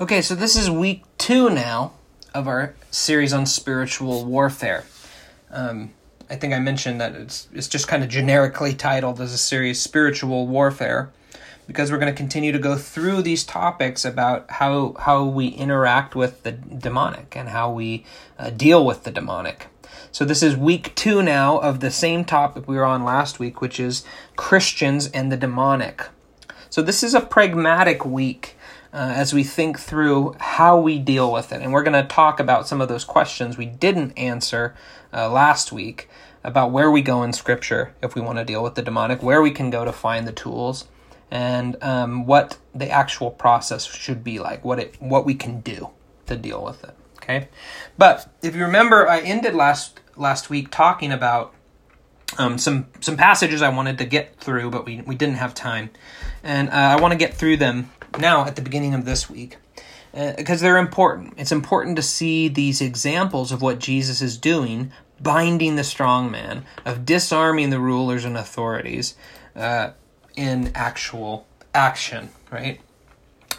Okay, so this is week two now of our series on spiritual warfare. Um, I think I mentioned that it's it's just kind of generically titled as a series spiritual warfare because we're going to continue to go through these topics about how how we interact with the demonic and how we uh, deal with the demonic. So this is week 2 now of the same topic we were on last week which is Christians and the demonic. So this is a pragmatic week uh, as we think through how we deal with it. And we're going to talk about some of those questions we didn't answer uh, last week about where we go in Scripture if we want to deal with the demonic, where we can go to find the tools, and um, what the actual process should be like, what it what we can do to deal with it. Okay, but if you remember, I ended last last week talking about um, some some passages I wanted to get through, but we we didn't have time, and uh, I want to get through them now at the beginning of this week because uh, they're important. It's important to see these examples of what Jesus is doing, binding the strong man, of disarming the rulers and authorities uh, in actual action, right?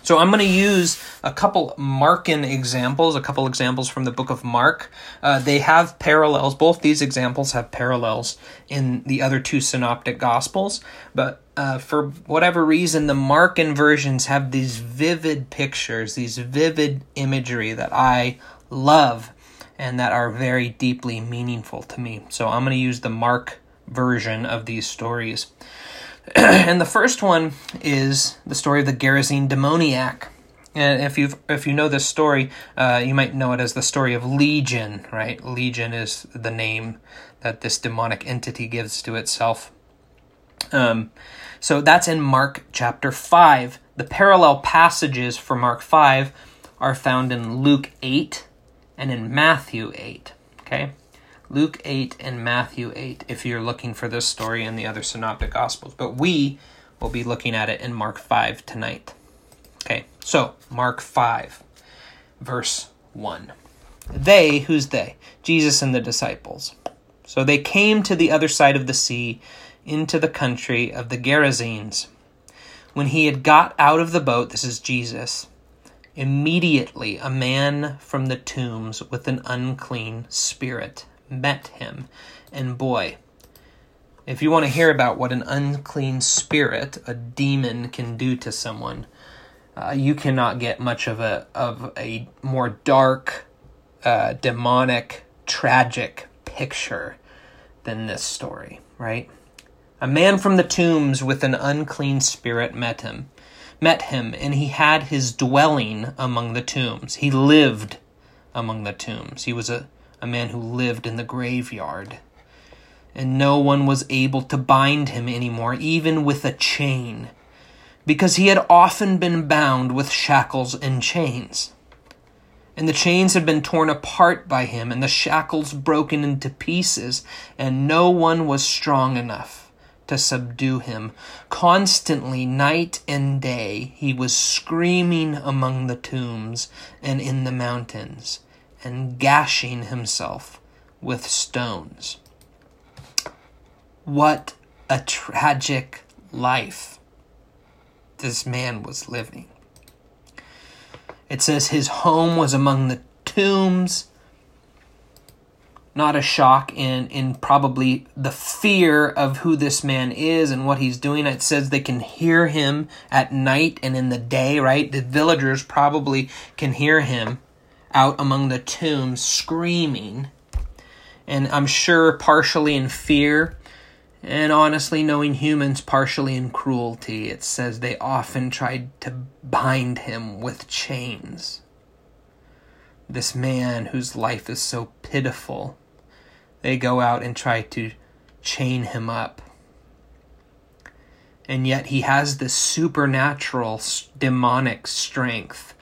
So I'm going to use a couple Markan examples, a couple examples from the book of Mark. Uh, they have parallels. Both these examples have parallels in the other two synoptic gospels, but uh, for whatever reason, the Markan versions have these vivid pictures, these vivid imagery that I love and that are very deeply meaningful to me. So I'm going to use the Mark version of these stories. and the first one is the story of the Gerasene demoniac. And if you if you know this story, uh, you might know it as the story of Legion, right? Legion is the name that this demonic entity gives to itself. Um, so that's in Mark chapter five. The parallel passages for Mark five are found in Luke eight and in Matthew eight. Okay, Luke 8 and Matthew 8 if you're looking for this story in the other synoptic gospels. But we will be looking at it in Mark 5 tonight. Okay, so Mark 5, verse 1. They, who's they? Jesus and the disciples. So they came to the other side of the sea into the country of the Gerasenes. When he had got out of the boat, this is Jesus, immediately a man from the tombs with an unclean spirit met him. And boy, if you want to hear about what an unclean spirit, a demon, can do to someone, uh, you cannot get much of a of a more dark, uh, demonic, tragic picture than this story. Right? A man from the tombs with an unclean spirit met him, met him, and he had his dwelling among the tombs. He lived among the tombs. He was a a man who lived in the graveyard. And no one was able to bind him anymore, even with a chain, because he had often been bound with shackles and chains. And the chains had been torn apart by him, and the shackles broken into pieces, and no one was strong enough to subdue him. Constantly, night and day, he was screaming among the tombs and in the mountains and gashing himself with stones. What a tragic life this man was living. It says his home was among the tombs. Not a shock in, in probably the fear of who this man is and what he's doing. It says they can hear him at night and in the day, right? The villagers probably can hear him out among the tombs screaming. And I'm sure partially in fear, and honestly, knowing humans partially in cruelty, it says they often tried to bind him with chains. This man whose life is so pitiful, they go out and try to chain him up. And yet he has this supernatural demonic strength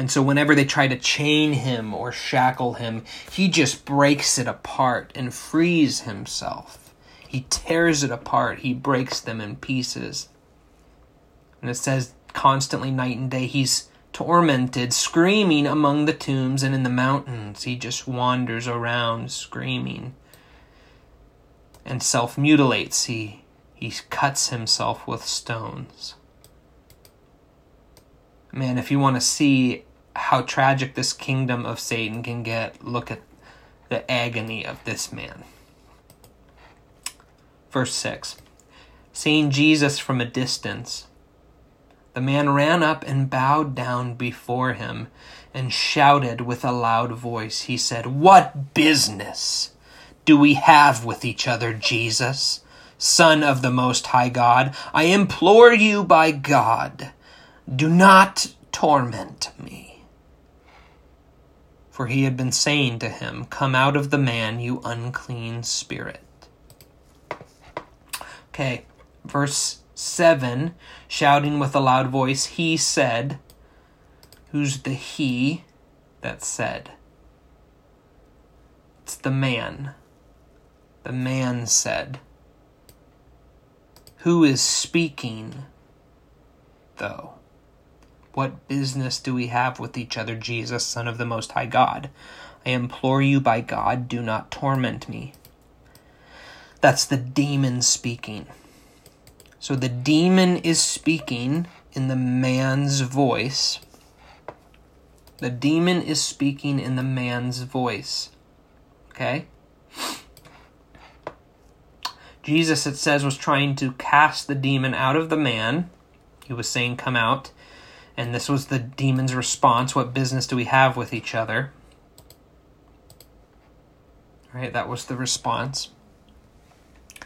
and so, whenever they try to chain him or shackle him, he just breaks it apart and frees himself. He tears it apart, he breaks them in pieces. And it says constantly, night and day, he's tormented, screaming among the tombs and in the mountains. He just wanders around screaming and self mutilates. He, he cuts himself with stones man, if you want to see how tragic this kingdom of Satan can get, look at the agony of this man. Verse 6 Seeing Jesus from a distance, the man ran up and bowed down before him and shouted with a loud voice. He said, What business do we have with each other, Jesus, Son of the Most High God? I implore you by God, do not torment me. For he had been saying to him, Come out of the man, you unclean spirit. Okay, verse 7, shouting with a loud voice, he said, Who's the he that said? It's the man. The man said. Who is speaking, though? What business do we have with each other, Jesus, Son of the Most High God? I implore you by God, do not torment me. That's the demon speaking. So the demon is speaking in the man's voice. The demon is speaking in the man's voice. Okay? Jesus, it says, was trying to cast the demon out of the man. He was saying, Come out. And this was the demon's response. What business do we have with each other? Right? That was the response.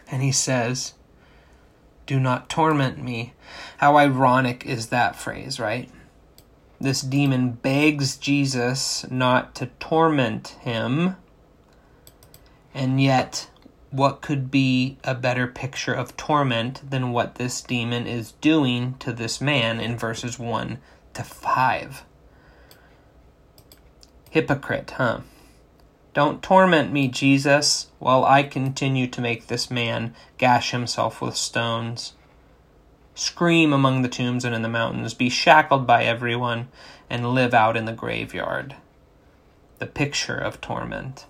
And he says, do not torment me. How ironic is that phrase, right? This demon begs Jesus not to torment him, and yet, what could be a better picture of torment than what this demon is doing to this man in verses 1 to 5? Hypocrite, huh? Don't torment me, Jesus, while I continue to make this man gash himself with stones. Scream among the tombs and in the mountains, be shackled by everyone, and live out in the graveyard. The picture of torment.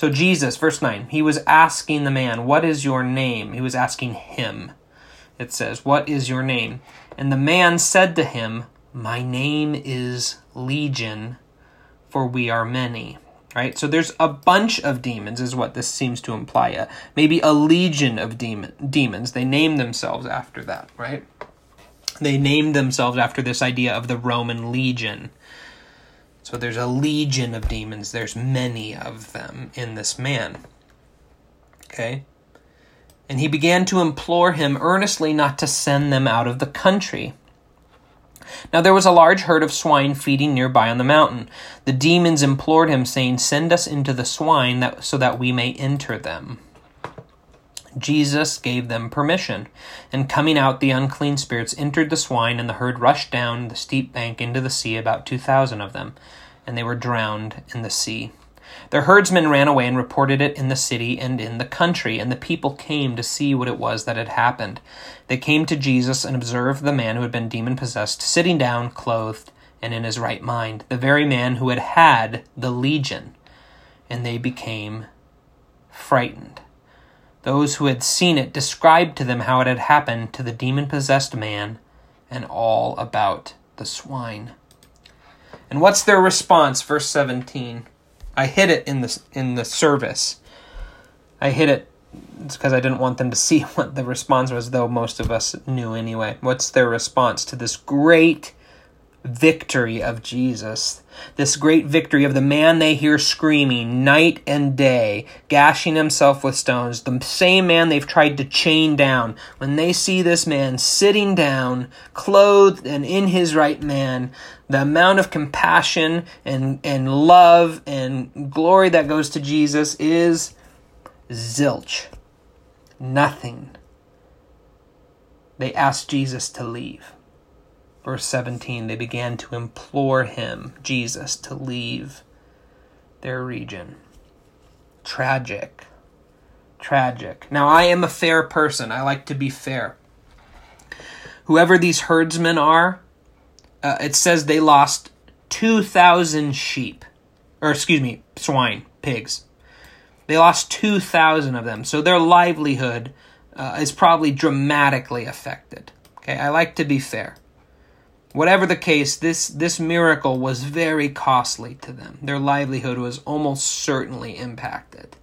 So, Jesus, verse 9, he was asking the man, What is your name? He was asking him. It says, What is your name? And the man said to him, My name is Legion for we are many. Right? So there's a bunch of demons, is what this seems to imply. Uh, maybe a legion of demon, demons. They name themselves after that, right? They named themselves after this idea of the Roman legion. So there's a legion of demons. There's many of them in this man. Okay? And he began to implore him earnestly not to send them out of the country. Now there was a large herd of swine feeding nearby on the mountain. The demons implored him, saying, Send us into the swine that, so that we may enter them. Jesus gave them permission, and coming out, the unclean spirits entered the swine, and the herd rushed down the steep bank into the sea, about two thousand of them, and they were drowned in the sea. Their herdsmen ran away and reported it in the city and in the country, and the people came to see what it was that had happened. They came to Jesus and observed the man who had been demon possessed, sitting down, clothed, and in his right mind, the very man who had had the legion. And they became frightened. Those who had seen it described to them how it had happened to the demon possessed man and all about the swine. And what's their response? Verse 17. I hid it in the in the service. I hid it because I didn't want them to see what the response was, though most of us knew anyway. What's their response to this great victory of Jesus? This great victory of the man they hear screaming night and day, gashing himself with stones, the same man they've tried to chain down. When they see this man sitting down, clothed and in his right man, the amount of compassion and, and love and glory that goes to Jesus is zilch. Nothing. They ask Jesus to leave. Verse 17, they began to implore him, Jesus, to leave their region. Tragic. Tragic. Now, I am a fair person. I like to be fair. Whoever these herdsmen are, uh, it says they lost 2,000 sheep, or excuse me, swine, pigs. They lost 2,000 of them, so their livelihood uh, is probably dramatically affected. Okay, I like to be fair. Whatever the case, this, this miracle was very costly to them. Their livelihood was almost certainly impacted.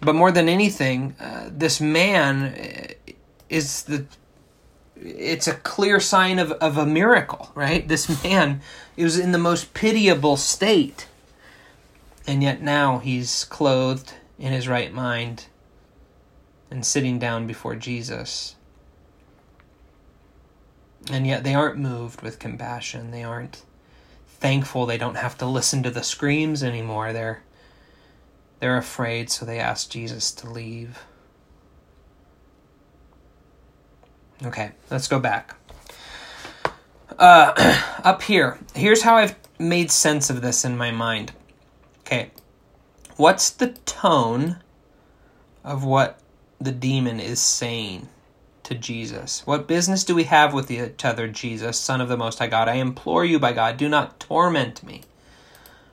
But more than anything, uh, this man uh, is the it's a clear sign of, of a miracle, right? This man is in the most pitiable state. And yet now he's clothed in his right mind and sitting down before Jesus. And yet they aren't moved with compassion. They aren't thankful they don't have to listen to the screams anymore. They're they're afraid, so they ask Jesus to leave. Okay, let's go back. Uh, up here, here's how I've made sense of this in my mind. Okay, what's the tone of what the demon is saying to Jesus. What business do we have with each other, Jesus, Son of the Most High God? I implore you by God, do not torment me.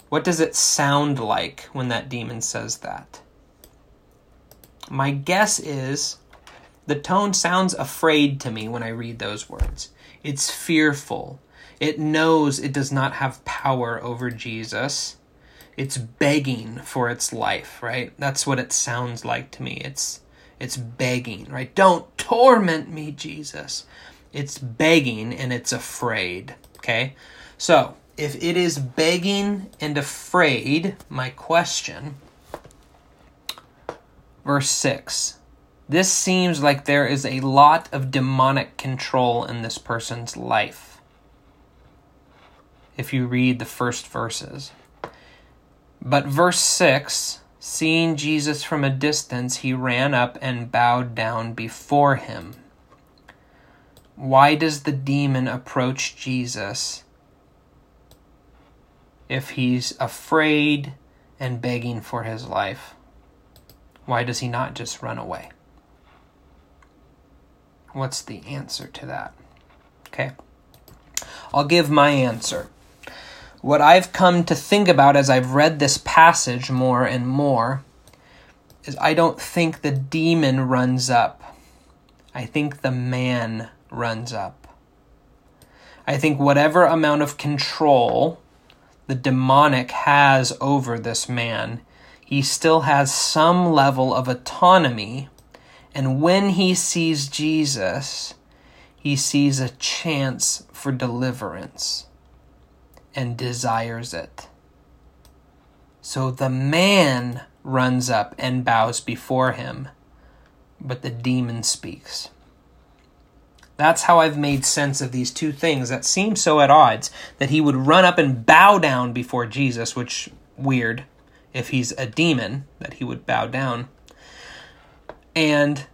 What does it sound like when that demon says that? My guess is the tone sounds afraid to me when I read those words. It's fearful. It knows it does not have power over Jesus. It's begging for its life, right? That's what it sounds like to me. It's it's begging, right? Don't torment me, Jesus. It's begging and it's afraid, okay? So, if it is begging and afraid, my question, verse 6. This seems like there is a lot of demonic control in this person's life. If you read the first verses. But verse 6 Seeing Jesus from a distance, he ran up and bowed down before him. Why does the demon approach Jesus if he's afraid and begging for his life? Why does he not just run away? What's the answer to that? Okay. I'll give my answer what I've come to think about as I've read this passage more and more is I don't think the demon runs up. I think the man runs up. I think whatever amount of control the demonic has over this man, he still has some level of autonomy. And when he sees Jesus, he sees a chance for deliverance and desires it. So the man runs up and bows before him, but the demon speaks. That's how I've made sense of these two things that seem so at odds that he would run up and bow down before Jesus, which weird if he's a demon that he would bow down. And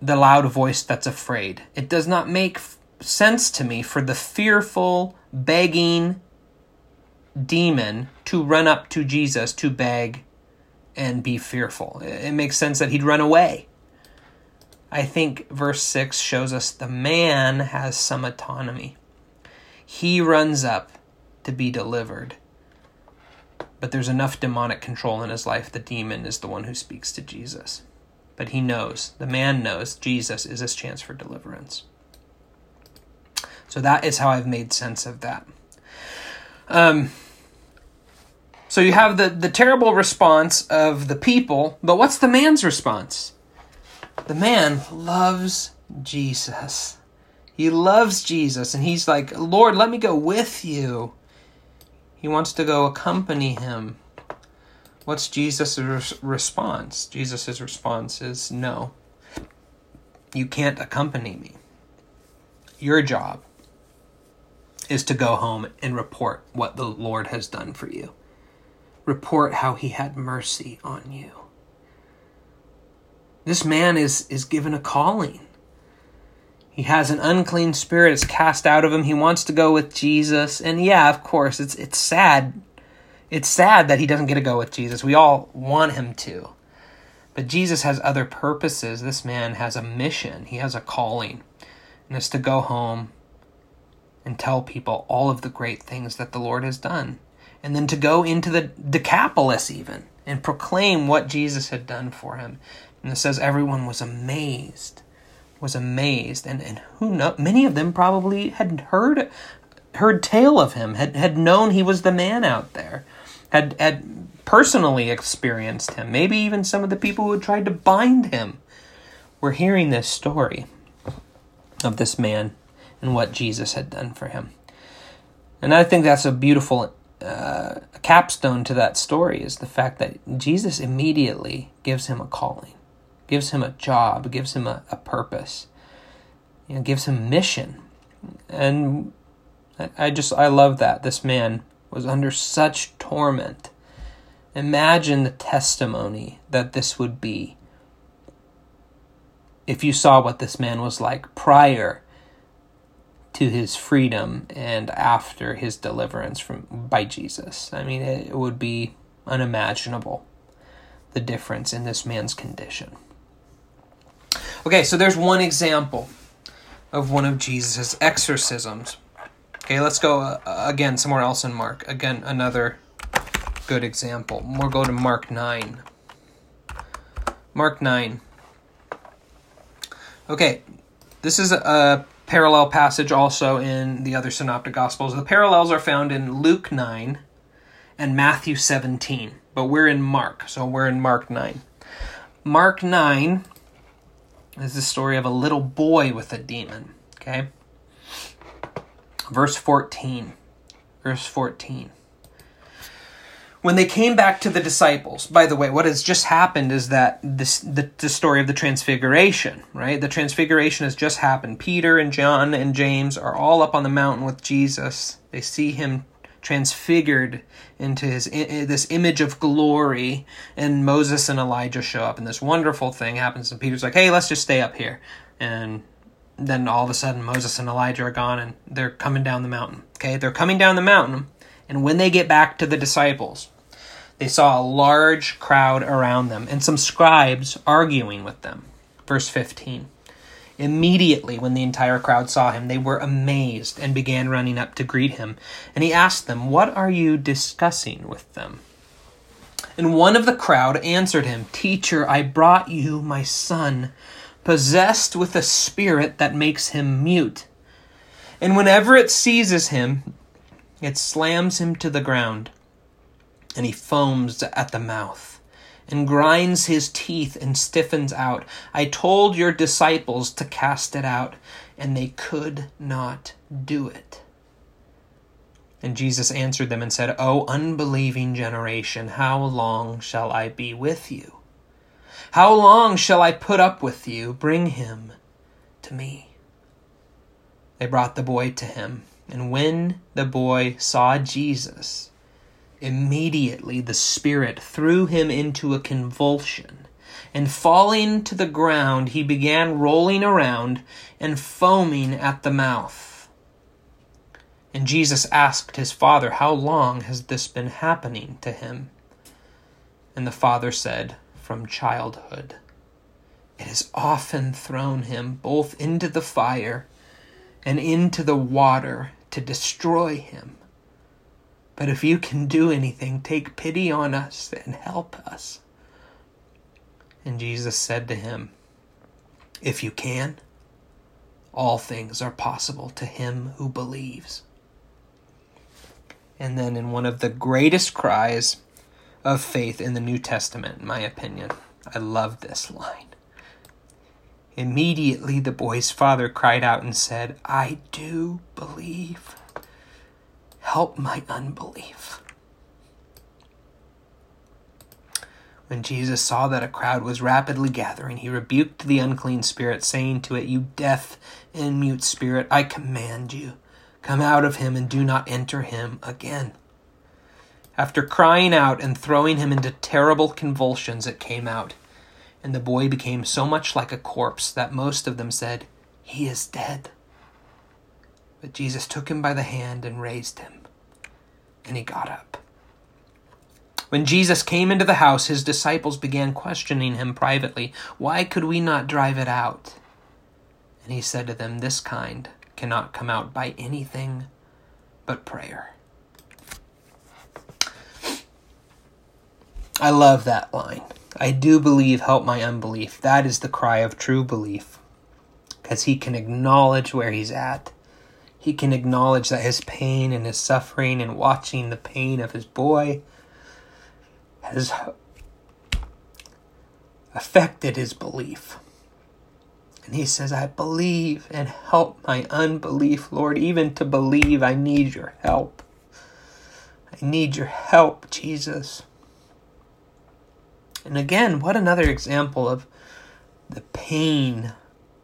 the loud voice that's afraid. It does not make sense to me for the fearful, begging, demon to run up to Jesus to beg and be fearful. It makes sense that he'd run away. I think verse 6 shows us the man has some autonomy. He runs up to be delivered. But there's enough demonic control in his life, the demon is the one who speaks to Jesus. But he knows, the man knows, Jesus is his chance for deliverance. So that is how I've made sense of that. Um, so you have the, the terrible response of the people, but what's the man's response? The man loves Jesus. He loves Jesus, and he's like, Lord, let me go with you. He wants to go accompany him. What's Jesus' response? Jesus' response is no. You can't accompany me. Your job is to go home and report what the Lord has done for you report how he had mercy on you. This man is, is given a calling. He has an unclean spirit, it's cast out of him. He wants to go with Jesus. And yeah, of course, it's it's sad. It's sad that he doesn't get to go with Jesus. We all want him to. But Jesus has other purposes. This man has a mission. He has a calling. And it's to go home and tell people all of the great things that the Lord has done and then to go into the Decapolis even and proclaim what Jesus had done for him. And it says everyone was amazed was amazed, and, and who know many of them probably had heard heard tale of him, had, had known he was the man out there, had had personally experienced him. Maybe even some of the people who had tried to bind him were hearing this story of this man and what Jesus had done for him. And I think that's a beautiful uh, capstone to that story is the fact that Jesus immediately gives him a calling, gives him a job, gives him a, a purpose, you know, gives him mission. And I, I just, I love that. This man was under such torment. Imagine the testimony that this would be if you saw what this man was like prior to his freedom and after his deliverance from by Jesus. I mean, it, would be unimaginable the difference in this man's condition. Okay, so there's one example of one of Jesus' exorcisms. Okay, let's go uh, again somewhere else in Mark. Again, another good example. We'll go to Mark 9. Mark 9. Okay, this is a parallel passage also in the other synoptic gospels. The parallels are found in Luke 9 and Matthew 17, but we're in Mark, so we're in Mark 9. Mark 9 is the story of a little boy with a demon, okay? Verse 14. Verse 14 when they came back to the disciples by the way what has just happened is that this the, the story of the transfiguration right? The transfiguration has just happened. Peter and john and james are all up on the mountain with jesus. They see him transfigured into his this image of glory and moses and elijah show up and this wonderful thing happens and peter's like hey let's just stay up here. And then all of a sudden moses and elijah are gone and they're coming down the mountain okay? They're coming down the mountain and when they get back to the disciples, they saw a large crowd around them and some scribes arguing with them. Verse 15. Immediately, when the entire crowd saw him, they were amazed and began running up to greet him. And he asked them, What are you discussing with them? And one of the crowd answered him, Teacher, I brought you my son, possessed with a spirit that makes him mute. And whenever it seizes him, it slams him to the ground, and he foams at the mouth, and grinds his teeth and stiffens out. I told your disciples to cast it out, and they could not do it. And Jesus answered them and said, O unbelieving generation, how long shall I be with you? How long shall I put up with you? Bring him to me. They brought the boy to him. And when the boy saw Jesus, immediately the Spirit threw him into a convulsion. And falling to the ground, he began rolling around and foaming at the mouth. And Jesus asked his father, How long has this been happening to him? And the father said, From childhood. It has often thrown him both into the fire and into the water to destroy him. But if you can do anything, take pity on us and help us. And Jesus said to him, If you can, all things are possible to him who believes. And then, in one of the greatest cries of faith in the New Testament, in my opinion, I love this line. Immediately the boy's father cried out and said, I do believe. Help my unbelief. When Jesus saw that a crowd was rapidly gathering, he rebuked the unclean spirit, saying to it, You deaf and mute spirit, I command you, come out of him and do not enter him again. After crying out and throwing him into terrible convulsions, it came out and the boy became so much like a corpse that most of them said, He is dead. But Jesus took him by the hand and raised him, and he got up. When Jesus came into the house, his disciples began questioning him privately, Why could we not drive it out? And he said to them, This kind cannot come out by anything but prayer. I love that line. I do believe, help my unbelief. That is the cry of true belief. because he can acknowledge where he's at. He can acknowledge that his pain and his suffering and watching the pain of his boy has affected his belief. And he says, I believe and help my unbelief, Lord. Even to believe, I need your help. I need your help, Jesus. And again, what another example of the pain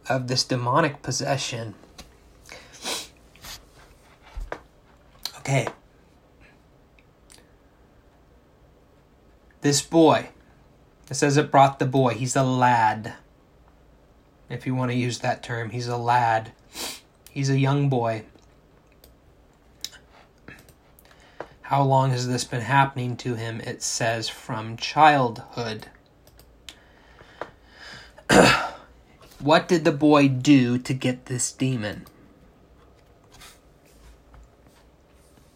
of this demonic possession. Okay. This boy, it says it brought the boy. He's a lad if you want to use that term. He's a lad, he's a young boy. How long has this been happening to him? It says from childhood. what did the boy do to get this demon?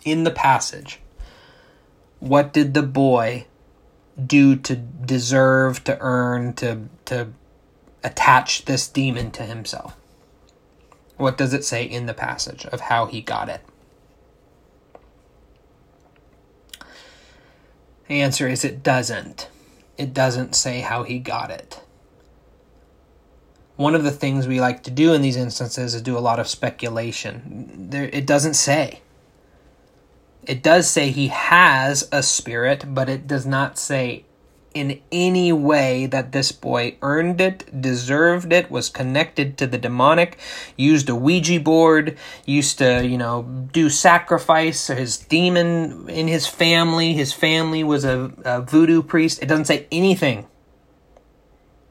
In the passage, what did the boy do to deserve, to earn, to, to attach this demon to himself? What does it say in the passage of how he got it? The answer is it doesn't. It doesn't say how he got it. One of the things we like to do in these instances is do a lot of speculation. There, it doesn't say. It does say he has a spirit, but it does not say in any way that this boy earned it, deserved it, was connected to the demonic, used a Ouija board, used to, you know, do sacrifice, his demon in his family, his family was a, a voodoo priest. It doesn't say anything.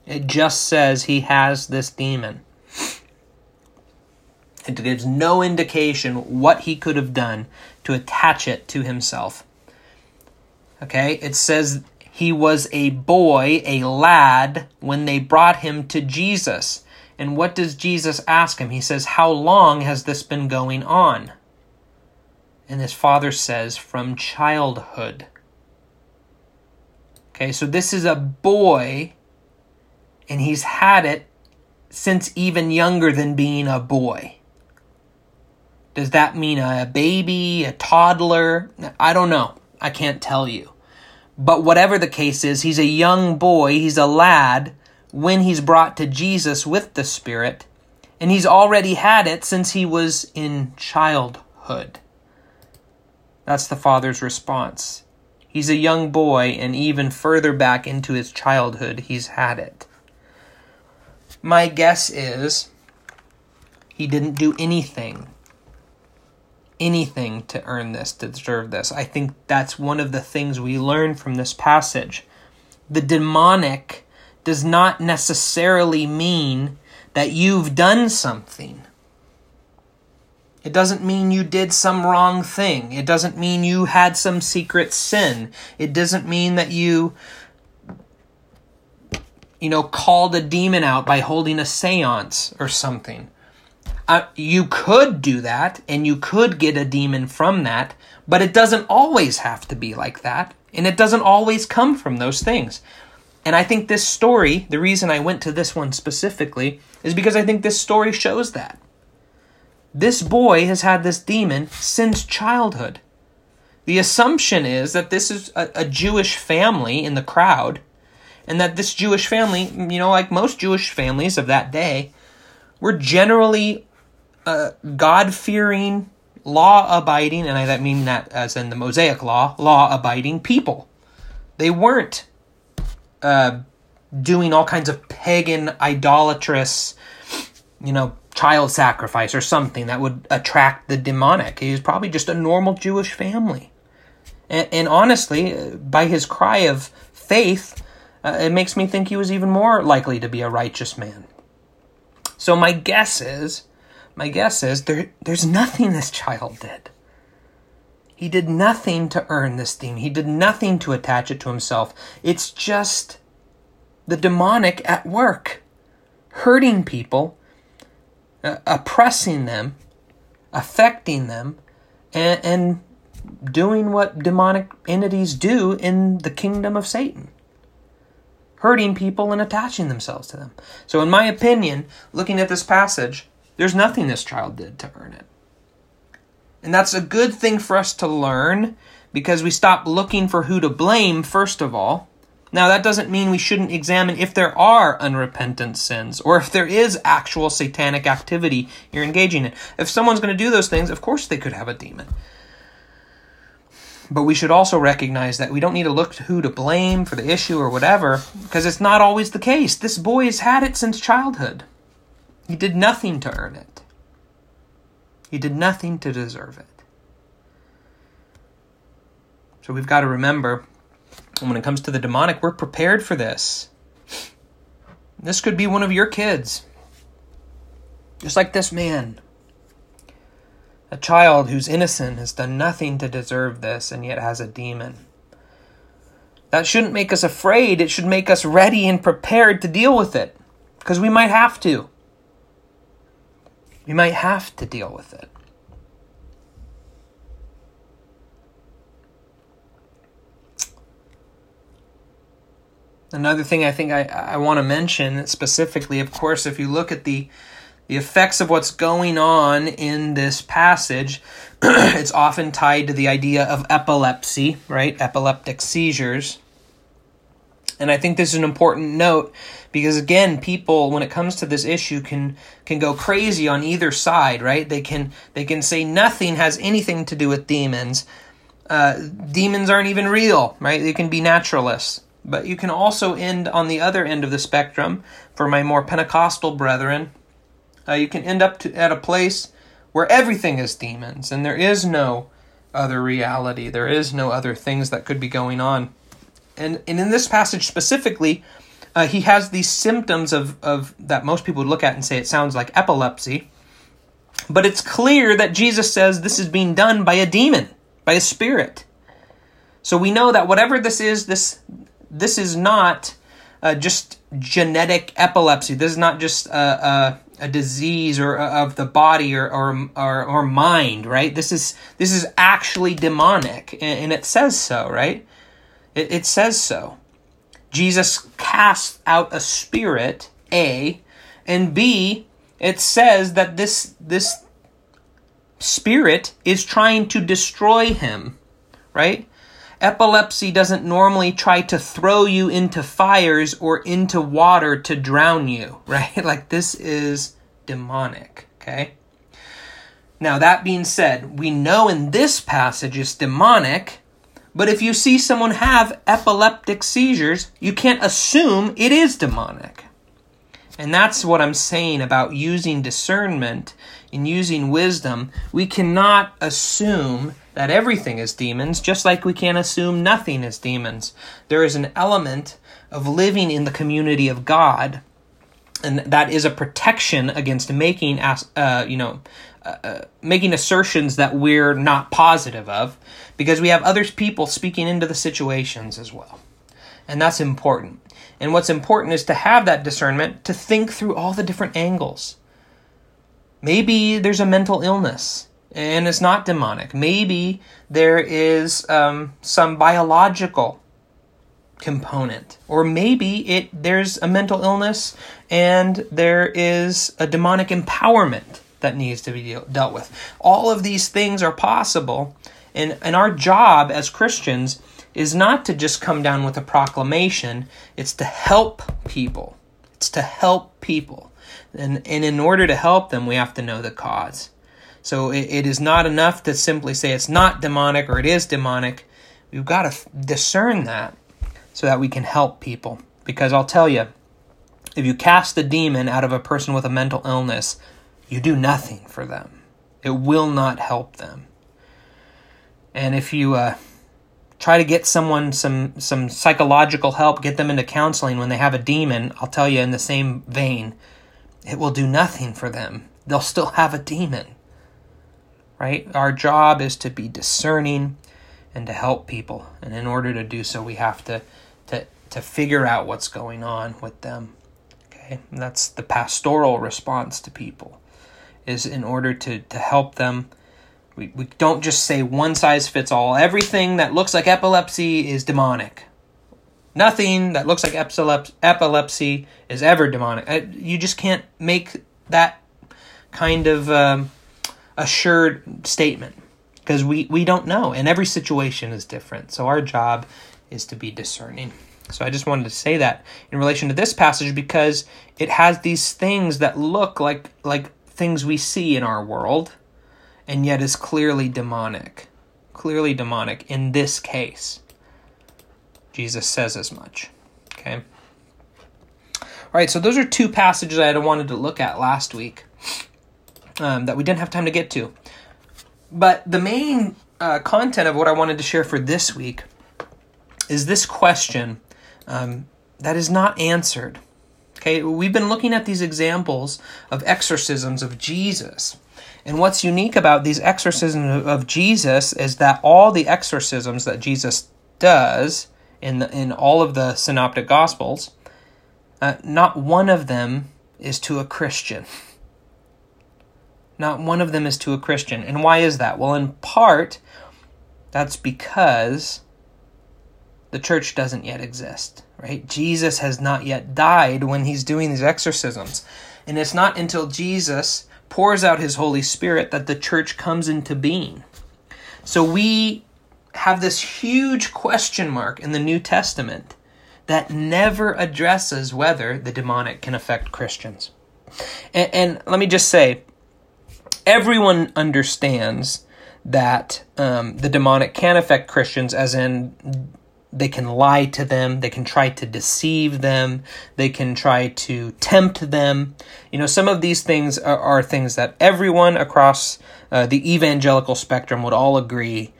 It just says he has this demon. It gives no indication what he could have done to attach it to himself. Okay, it says he was a boy, a lad, when they brought him to Jesus. And what does Jesus ask him? He says, How long has this been going on? And his father says, From childhood. Okay, so this is a boy, and he's had it since even younger than being a boy. Does that mean a baby, a toddler? I don't know. I can't tell you. But whatever the case is, he's a young boy, he's a lad when he's brought to Jesus with the Spirit, and he's already had it since he was in childhood. That's the father's response. He's a young boy, and even further back into his childhood, he's had it. My guess is he didn't do anything anything to earn this, to deserve this. I think that's one of the things we learn from this passage. The demonic does not necessarily mean that you've done something. It doesn't mean you did some wrong thing. It doesn't mean you had some secret sin. It doesn't mean that you you know called a demon out by holding a séance or something. Uh, you could do that and you could get a demon from that, but it doesn't always have to be like that. And it doesn't always come from those things. And I think this story, the reason I went to this one specifically, is because I think this story shows that. This boy has had this demon since childhood. The assumption is that this is a, a, Jewish family in the crowd, and that this Jewish family, you know, like most Jewish families of that day, were generally uh, God fearing, law abiding, and I mean that as in the Mosaic law, law abiding people. They weren't uh, doing all kinds of pagan, idolatrous, you know, child sacrifice or something that would attract the demonic. He was probably just a normal Jewish family. And, and honestly, uh, by his cry of faith, uh, it makes me think he was even more likely to be a righteous man. So my guess is my guess is there, there's nothing this child did. He did nothing to earn this theme. He did nothing to attach it to himself. It's just the demonic at work, hurting people, uh, oppressing them, affecting them, and, and doing what demonic entities do in the kingdom of Satan hurting people and attaching themselves to them. So, in my opinion, looking at this passage, there's nothing this child did to earn it. And that's a good thing for us to learn because we stop looking for who to blame, first of all. Now, that doesn't mean we shouldn't examine if there are unrepentant sins or if there is actual satanic activity you're engaging in. If someone's going to do those things, of course they could have a demon. But we should also recognize that we don't need to look to who to blame for the issue or whatever, because it's not always the case. This boy has had it since childhood. He did nothing to earn it, he did nothing to deserve it. So we've got to remember when it comes to the demonic, we're prepared for this. This could be one of your kids. Just like this man. A child who's innocent has done nothing to deserve this and yet has a demon. That shouldn't make us afraid. It should make us ready and prepared to deal with it. Because we might have to. We might have to deal with it. Another thing I think I, I want to mention specifically, of course, if you look at the the effects of what's going on in this passage, it's often tied to the idea of epilepsy, right? Epileptic seizures. And I think this is an important note because again, people when it comes to this issue can can go crazy on either side, right? They can they can say nothing has anything to do with demons. Uh, demons aren't even real, right? They can be naturalists. But you can also end on the other end of the spectrum for my more Pentecostal brethren uh, you can end up to, at a place where everything is demons and there is no other reality. There is no other things that could be going on. And, and in this passage specifically, uh, he has these symptoms of, of that most people would look at and say it sounds like epilepsy. But it's clear that Jesus says this is being done by a demon, by a spirit. So we know that whatever this is, this this is not uh, just genetic epilepsy. This is not just a, a, a disease or uh, of the body or, or, or or mind, right? This is this is actually demonic, and, it says so, right? It, it says so. Jesus casts out a spirit, A, and B, it says that this this spirit is trying to destroy him, right? Epilepsy doesn't normally try to throw you into fires or into water to drown you, right? Like this is demonic, okay? Now, that being said, we know in this passage it's demonic, but if you see someone have epileptic seizures, you can't assume it is demonic. And that's what I'm saying about using discernment and using wisdom. We cannot assume that everything is demons, just like we can't assume nothing is demons. There is an element of living in the community of God, and that is a protection against making, uh, you know, uh, making assertions that we're not positive of, because we have other people speaking into the situations as well, and that's important. And what's important is to have that discernment to think through all the different angles. Maybe there's a mental illness and it's not demonic. Maybe there is um, some biological component, or maybe it there's a mental illness and there is a demonic empowerment that needs to be dealt with. All of these things are possible, and and our job as Christians is not to just come down with a proclamation. It's to help people. It's to help people. And, and in order to help them, we have to know the cause. So it, it is not enough to simply say it's not demonic or it is demonic. We've got to f- discern that so that we can help people. Because I'll tell you, if you cast the demon out of a person with a mental illness, you do nothing for them. It will not help them. And if you uh, try to get someone some some psychological help, get them into counseling when they have a demon, I'll tell you in the same vein, it will do nothing for them. They'll still have a demon right? Our job is to be discerning and to help people. And in order to do so, we have to to to figure out what's going on with them. Okay? And that's the pastoral response to people is in order to to help them we, we don't just say one size fits all. Everything that looks like epilepsy is demonic. Nothing that looks like epilepsy is ever demonic. You just can't make that kind of um, assured statement because we, we don't know, and every situation is different. So our job is to be discerning. So I just wanted to say that in relation to this passage because it has these things that look like like things we see in our world and yet is clearly demonic. Clearly demonic in this case. Jesus says as much. Okay. All right, so those are two passages I had wanted to look at last week um, that we didn't have time to get to. But the main uh, content of what I wanted to share for this week is this question um, that is not answered. Okay, we've been looking at these examples of exorcisms of Jesus. And what's unique about these exorcisms of Jesus is that all the exorcisms that Jesus does in the, in all of the synoptic gospels, uh, not one of them is to a Christian. Not one of them is to a Christian. And why is that? Well, in part, that's because the church doesn't yet exist, right? Jesus has not yet died when he's doing these exorcisms. And it's not until Jesus pours out his Holy Spirit that the church comes into being. So we have this huge question mark in the New Testament that never addresses whether the demonic can affect Christians. And, and let me just say, everyone understands that um, the demonic can affect Christians, as in they can lie to them, they can try to deceive them, they can try to tempt them. You know, some of these things are, are things that everyone across uh, the evangelical spectrum would all agree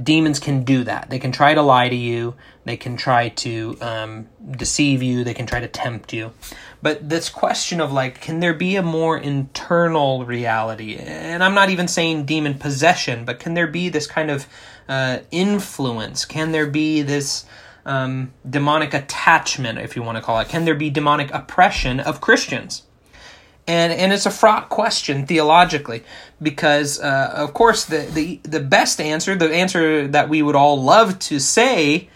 demons can do that. They can try to lie to you. They can try to um, deceive you. They can try to tempt you. But this question of like, can there be a more internal reality? And I'm not even saying demon possession, but can there be this kind of uh, influence? Can there be this um, demonic attachment, if you want to call it? Can there be demonic oppression of Christians? and and it's a fraught question theologically because uh, of course the, the the best answer the answer that we would all love to say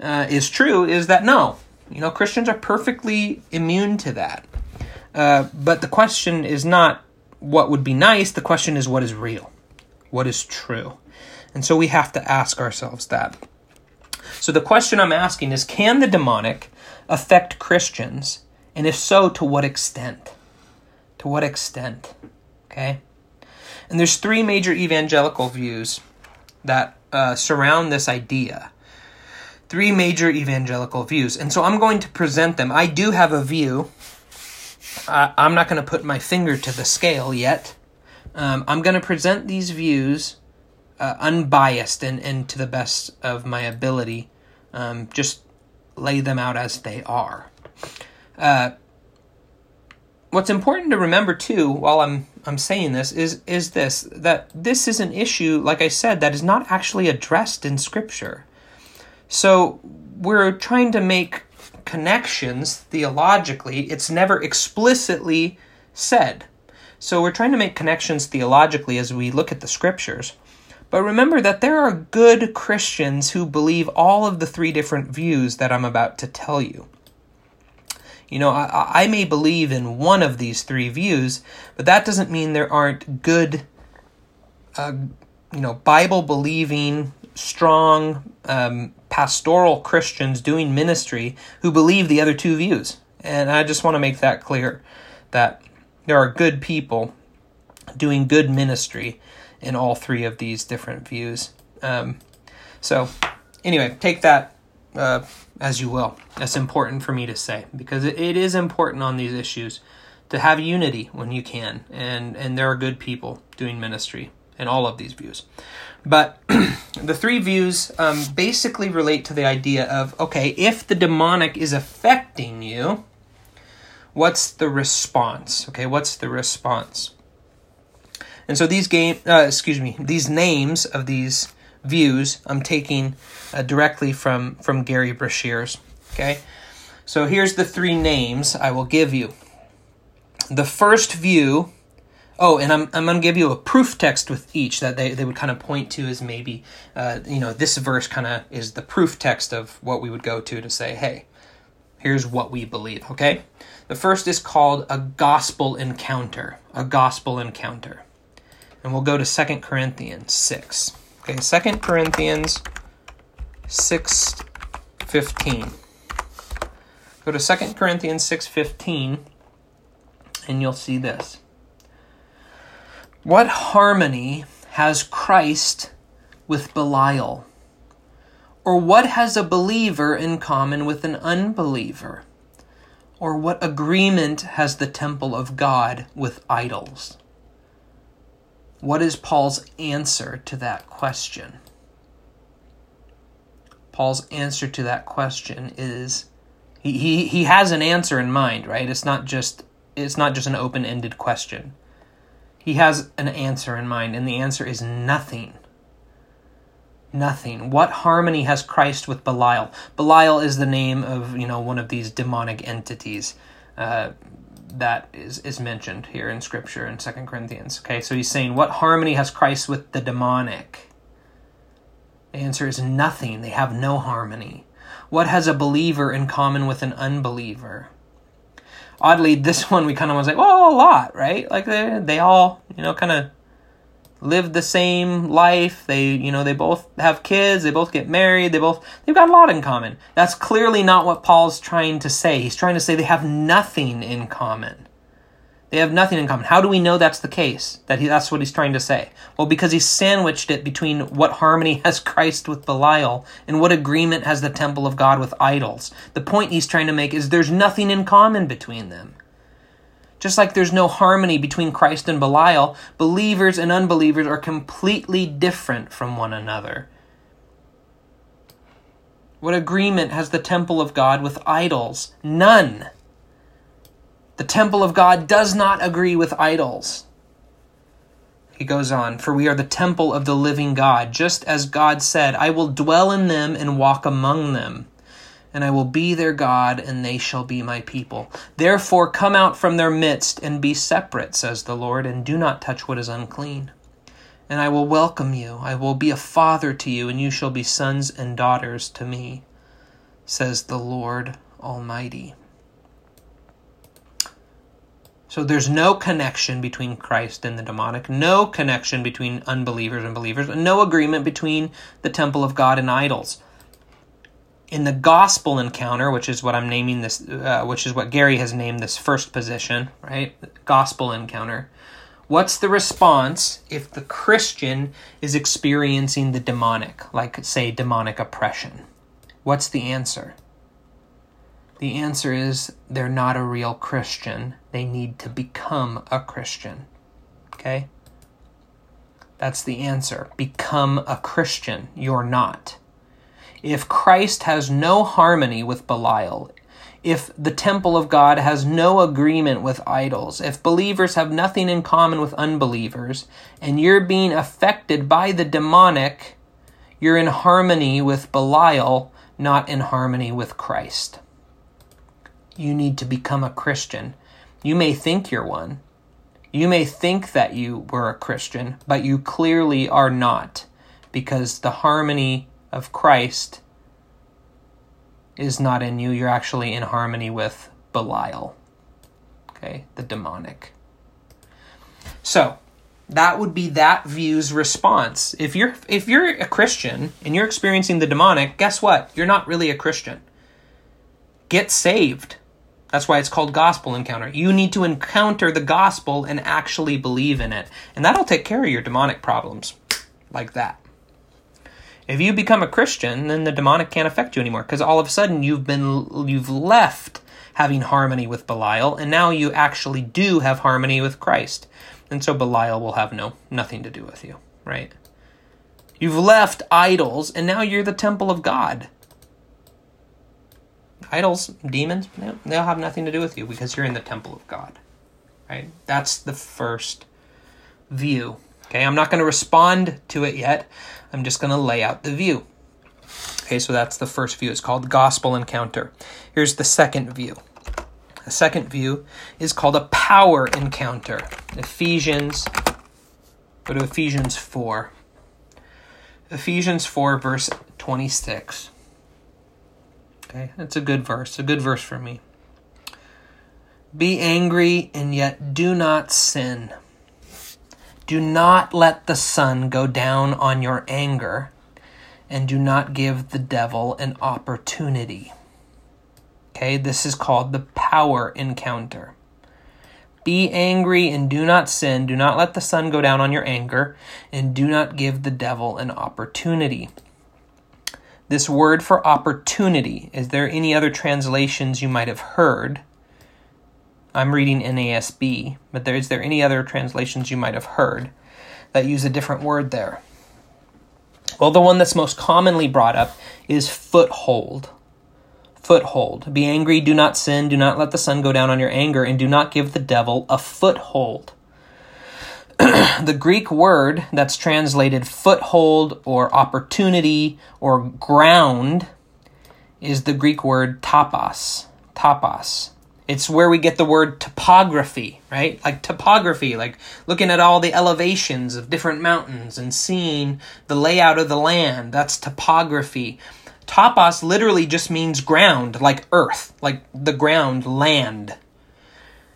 uh, is true is that no you know christians are perfectly immune to that uh, but the question is not what would be nice the question is what is real what is true and so we have to ask ourselves that so the question i'm asking is can the demonic affect christians and if so to what extent to what extent? Okay? And there's three major evangelical views that uh, surround this idea. Three major evangelical views. And so I'm going to present them. I do have a view. I'm not going to put my finger to the scale yet. Um, I'm going to present these views uh, unbiased and, and to the best of my ability. Um, just lay them out as they are. Uh, what's important to remember too while I'm I'm saying this is is this that this is an issue like I said that is not actually addressed in scripture. So we're trying to make connections theologically. It's never explicitly said. So we're trying to make connections theologically as we look at the scriptures. But remember that there are good Christians who believe all of the three different views that I'm about to tell you. You know, I, I may believe in one of these three views, but that doesn't mean there aren't good, uh, you know, Bible believing, strong, um, pastoral Christians doing ministry who believe the other two views. And I just want to make that clear that there are good people doing good ministry in all three of these different views. Um, so, anyway, take that uh, as you will. That's important for me to say because it, it is important on these issues to have unity when you can, and and there are good people doing ministry in all of these views. But the three views um, basically relate to the idea of okay, if the demonic is affecting you, what's the response? Okay, what's the response? And so these game, uh, excuse me, these names of these views I'm taking uh, directly from from Gary Breshears. Okay, so here's the three names I will give you. The first view Oh, and I'm, I'm going to give you a proof text with each that they, they would kind of point to as maybe, uh, you know, this verse kind of is the proof text of what we would go to to say, hey, here's what we believe, okay? The first is called a gospel encounter. A gospel encounter. And we'll go to Second Corinthians 6. Okay, Second Corinthians 6 15. Go to Second Corinthians 6 15, and you'll see this. What harmony has Christ with Belial? Or what has a believer in common with an unbeliever? Or what agreement has the temple of God with idols? What is Paul's answer to that question? Paul's answer to that question is he, he, he has an answer in mind, right? It's not just it's not just an open-ended question. He has an answer in mind, and the answer is nothing. Nothing. What harmony has Christ with Belial? Belial is the name of you know one of these demonic entities uh, that is is mentioned here in Scripture in Second Corinthians. Okay, so he's saying, what harmony has Christ with the demonic? The answer is nothing. They have no harmony. What has a believer in common with an unbeliever? Oddly, this one we kind of was like, well, a lot, right? Like they they all, you know, kind of live the same life. They, you know, they both have kids, they both get married, they both they've got a lot in common. That's clearly not what Paul's trying to say. He's trying to say they have nothing in common. They have nothing in common. How do we know that's the case? That he, that's what he's trying to say? Well, because he sandwiched it between what harmony has Christ with Belial and what agreement has the temple of God with idols. The point he's trying to make is there's nothing in common between them. Just like there's no harmony between Christ and Belial, believers and unbelievers are completely different from one another. What agreement has the temple of God with idols? None. The temple of God does not agree with idols. He goes on, For we are the temple of the living God, just as God said, I will dwell in them and walk among them, and I will be their God, and they shall be my people. Therefore, come out from their midst and be separate, says the Lord, and do not touch what is unclean. And I will welcome you, I will be a father to you, and you shall be sons and daughters to me, says the Lord Almighty. So there's no connection between Christ and the demonic, no connection between unbelievers and believers, and no agreement between the temple of God and idols. In the gospel encounter, which is what I'm naming this, uh, which is what Gary has named this first position, right? Gospel encounter. What's the response if the Christian is experiencing the demonic, like, say, demonic oppression? What's the answer? The answer is they're not a real Christian. They need to become a Christian. Okay? That's the answer. Become a Christian. You're not. If Christ has no harmony with Belial, if the temple of God has no agreement with idols, if believers have nothing in common with unbelievers, and you're being affected by the demonic, you're in harmony with Belial, not in harmony with Christ you need to become a Christian. You may think you're one. You may think that you were a Christian, but you clearly are not because the harmony of Christ is not in you. You're actually in harmony with Belial, okay, the demonic. So, that would be that view's response. If you're if you're a Christian and you're experiencing the demonic, guess what? You're not really a Christian. Get saved. That's why it's called gospel encounter. You need to encounter the gospel and actually believe in it. And that'll take care of your demonic problems. Like that. If you become a Christian, then the demonic can't affect you anymore because all of a sudden you've been you've left having harmony with Belial and now you actually do have harmony with Christ. And so Belial will have no nothing to do with you, right? You've left idols and now you're the temple of God idols, demons, they'll have nothing to do with you because you're in the temple of God. Right? That's the first view. Okay, I'm not going to respond to it yet. I'm just going to lay out the view. Okay, so that's the first view. It's called gospel encounter. Here's the second view. The second view is called a power encounter. Ephesians, go to Ephesians 4. Ephesians 4, verse 26. Okay, that's a good verse, a good verse for me. Be angry and yet do not sin. Do not let the sun go down on your anger, and do not give the devil an opportunity. Okay, this is called the power encounter. Be angry and do not sin. Do not let the sun go down on your anger, and do not give the devil an opportunity. This word for opportunity, is there any other translations you might have heard? I'm reading NASB, but there, is there any other translations you might have heard that use a different word there? Well, the one that's most commonly brought up is foothold. Foothold. Be angry, do not sin, do not let the sun go down on your anger, and do not give the devil a foothold. the Greek word that's translated foothold or opportunity or ground is the Greek word topos. Topos. It's where we get the word topography, right? Like topography, like looking at all the elevations of different mountains and seeing the layout of the land. That's topography. Topos literally just means ground, like earth, like the ground, land.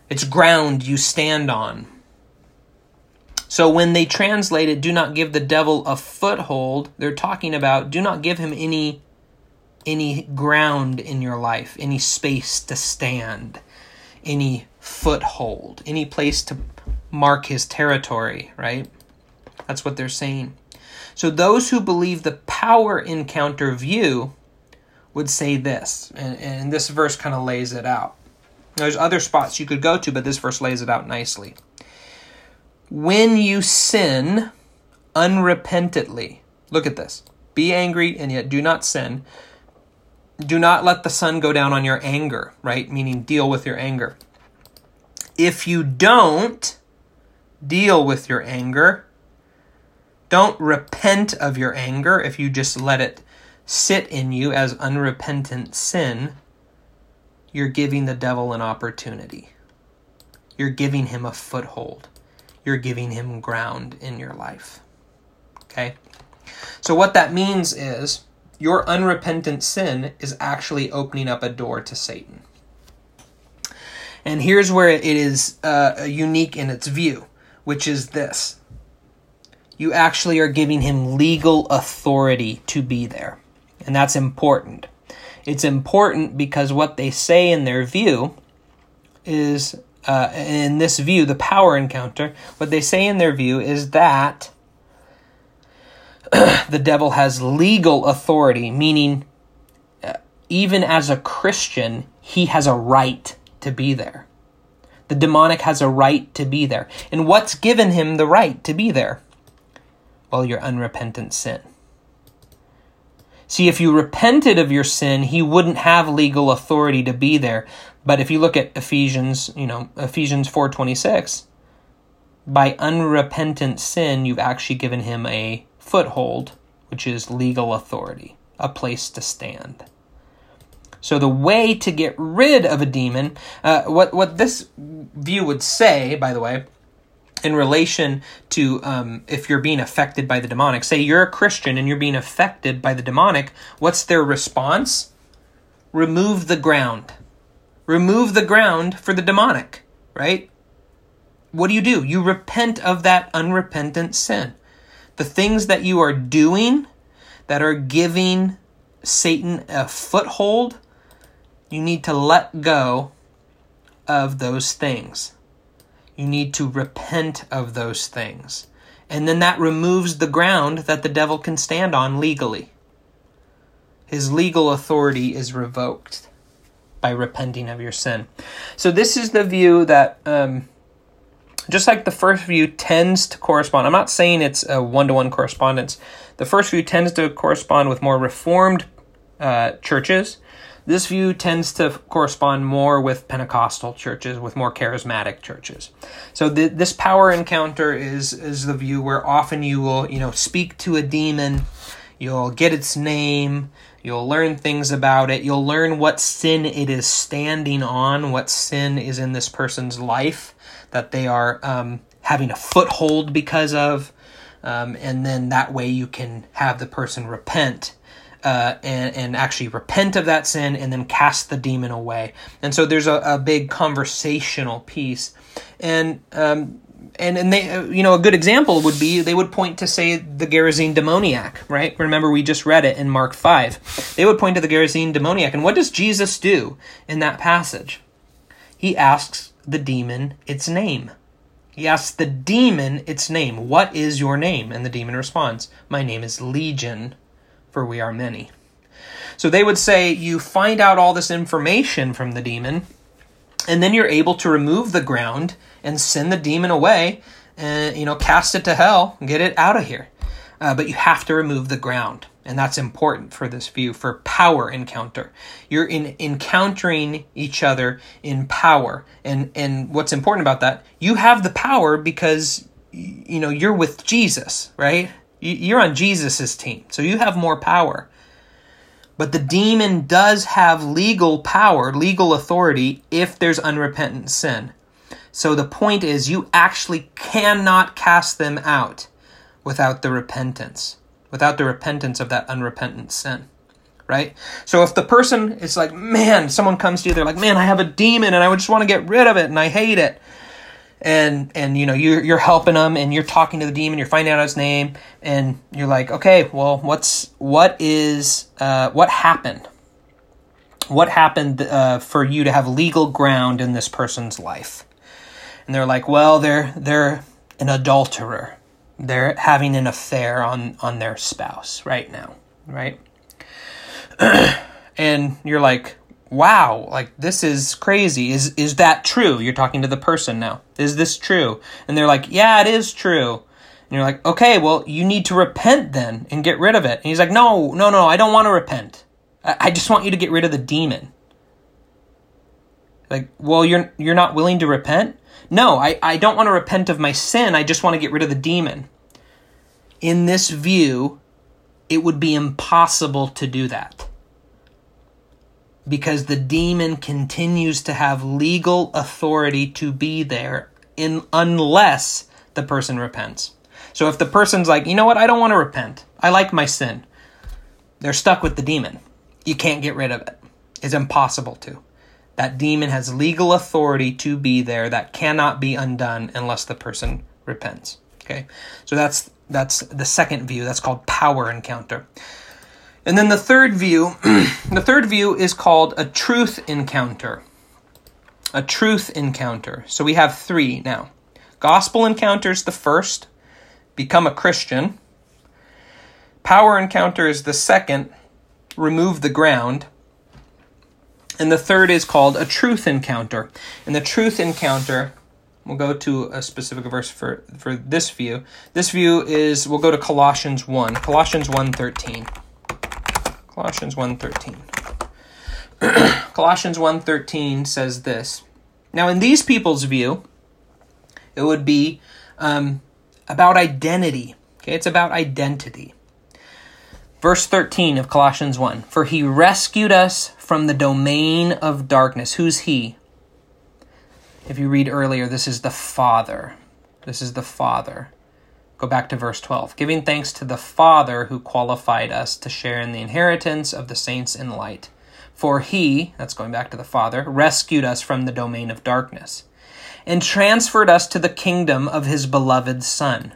It's ground you stand on. So when they translate it, do not give the devil a foothold, they're talking about do not give him any any ground in your life, any space to stand, any foothold, any place to mark his territory, right? That's what they're saying. So those who believe the power encounter view would say this, and, and this verse kind of lays it out. There's other spots you could go to, but this verse lays it out nicely. When you sin unrepentantly, look at this. Be angry and yet do not sin do not let the sun go down on your anger, right? Meaning deal with your anger. If you don't deal with your anger, don't repent of your anger if you just let it sit in you as unrepentant sin, you're giving the devil an opportunity. You're giving him a foothold. You're giving him ground in your life. Okay? So, what that means is your unrepentant sin is actually opening up a door to Satan. And here's where it is uh, unique in its view, which is this you actually are giving him legal authority to be there. And that's important. It's important because what they say in their view is, uh, in this view, the power encounter, what they say in their view is that the devil has legal authority, meaning uh, even as a Christian, he has a right to be there. The demonic has a right to be there. And what's given him the right to be there? Well, your unrepentant sin. See, if you repented of your sin, he wouldn't have legal authority to be there. But if you look at Ephesians, you know, Ephesians 4:26, by unrepentant sin, you've actually given him a foothold, which is legal authority, a place to stand. So the way to get rid of a demon, uh, what what this view would say, by the way, in relation to um, if you're being affected by the demonic, say you're a Christian and you're being affected by the demonic, what's their response? Remove the ground. Remove the ground for the demonic, right? What do you do? You repent of that unrepentant sin the things that you are doing that are giving Satan a foothold, you need to let go of those things. You need to repent of those things. And then that removes the ground that the devil can stand on legally. His legal authority is revoked by repenting of your sin. So, this is the view that um, just like the first view tends to correspond, I'm not saying it's a one to one correspondence. The first view tends to correspond with more reformed uh, churches. This view tends to correspond more with Pentecostal churches, with more charismatic churches. So the, this power encounter is is the view where often you will you know speak to a demon, You'll get its name. You'll learn things about it. You'll learn what sin it is standing on, what sin is in this person's life that they are um, having a foothold because of. Um, and then that way you can have the person repent uh, and, and actually repent of that sin and then cast the demon away. And so there's a, a big conversational piece. And um, and and they uh, you know a good example would be they would point to say the Gerasene demoniac, right? Remember we just read it in Mark 5. They would point to the Gerasene demoniac and what does Jesus do in that passage? He asks the demon its name. He asks the demon its name. What is your name? And the demon responds, My name is Legion, for we are many. So they would say you find out all this information from the demon, and then you're able to remove the ground and send the demon away and you know cast it to hell get it out of here uh, but you have to remove the ground and that's important for this view for power encounter. You're in encountering each other in power. And and what's important about that you have the power because you know you're with jesus right? You're on jesus's team so you have more power. But the demon does have legal power legal authority if there's unrepentant sin. So the point is, you actually cannot cast them out without the repentance, without the repentance of that unrepentant sin. Right? So if the person is like, man, someone comes to you, they're like, man, I have a demon and I just want to get rid of it and I hate it. And, and you know you're you're helping them and you're talking to the demon you're finding out its name and you're like okay well what's what is uh, what happened what happened uh, for you to have legal ground in this person's life and they're like, well, they're they're an adulterer. They're having an affair on on their spouse right now, right? and you're like, wow, like this is crazy. Is is that true? You're talking to the person now. Is this true? And they're like, yeah, it is true. And you're like, okay, well, you need to repent then and get rid of it. And he's like, no, no, no, I don't want to repent. I, I just want you to get rid of the demon. Like, well, you're you're not willing to repent? No, I, I don't want to repent of my sin. I just want to get rid of the demon. In this view, it would be impossible to do that. Because the demon continues to have legal authority to be there in unless the person repents. So if the person's like, you know what, I don't want to repent. I like my sin. They're stuck with the demon. You can't get rid of it. It's impossible to. That demon has legal authority to be there that cannot be undone unless the person repents. Okay? So that's that's the second view. That's called power encounter. And then the third view, the third view is called a truth encounter. A truth encounter. So we have 3 now. Gospel encounters the first, become a Christian. Power encounter is the second, remove the ground. And the third is called a truth encounter. And the truth encounter, we'll go to a specific verse for, for this view. This view is, we'll go to Colossians 1. Colossians 1.13. Colossians 1.13. Colossians 1.13 says this. Now in these people's view, it would be um, about identity. Okay, it's about identity. Verse 13 of Colossians 1 For he rescued us from the domain of darkness. Who's he? If you read earlier, this is the Father. This is the Father. Go back to verse 12. Giving thanks to the Father who qualified us to share in the inheritance of the saints in light. For he, that's going back to the Father, rescued us from the domain of darkness and transferred us to the kingdom of his beloved Son,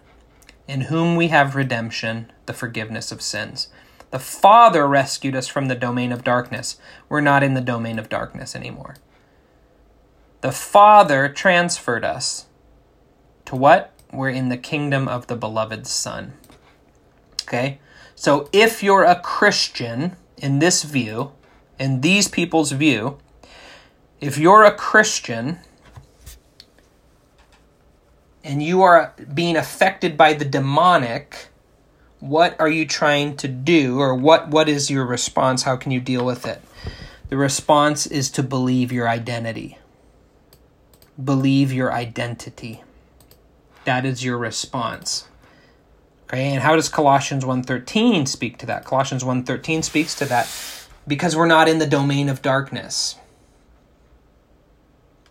in whom we have redemption, the forgiveness of sins. The Father rescued us from the domain of darkness. We're not in the domain of darkness anymore. The Father transferred us to what? We're in the kingdom of the beloved Son. Okay? So if you're a Christian in this view, in these people's view, if you're a Christian and you are being affected by the demonic, what are you trying to do or what what is your response how can you deal with it the response is to believe your identity believe your identity that is your response Okay, and how does Colossians 1:13 speak to that? Colossians 1:13 speaks to that because we're not in the domain of darkness.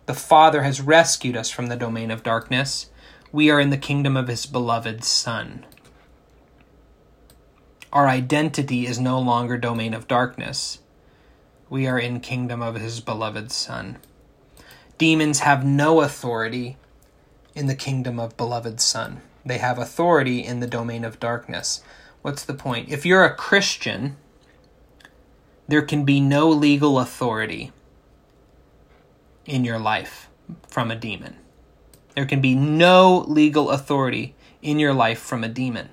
The Father has rescued us from the domain of darkness. We are in the kingdom of his beloved Son. Our identity is no longer domain of darkness. We are in kingdom of his beloved Son. Demons have no authority in the kingdom of beloved Son. They have authority in the domain of darkness. What's the point? If you're a Christian, there can be no legal authority in your life from a demon. There can be no legal authority in your life from a demon.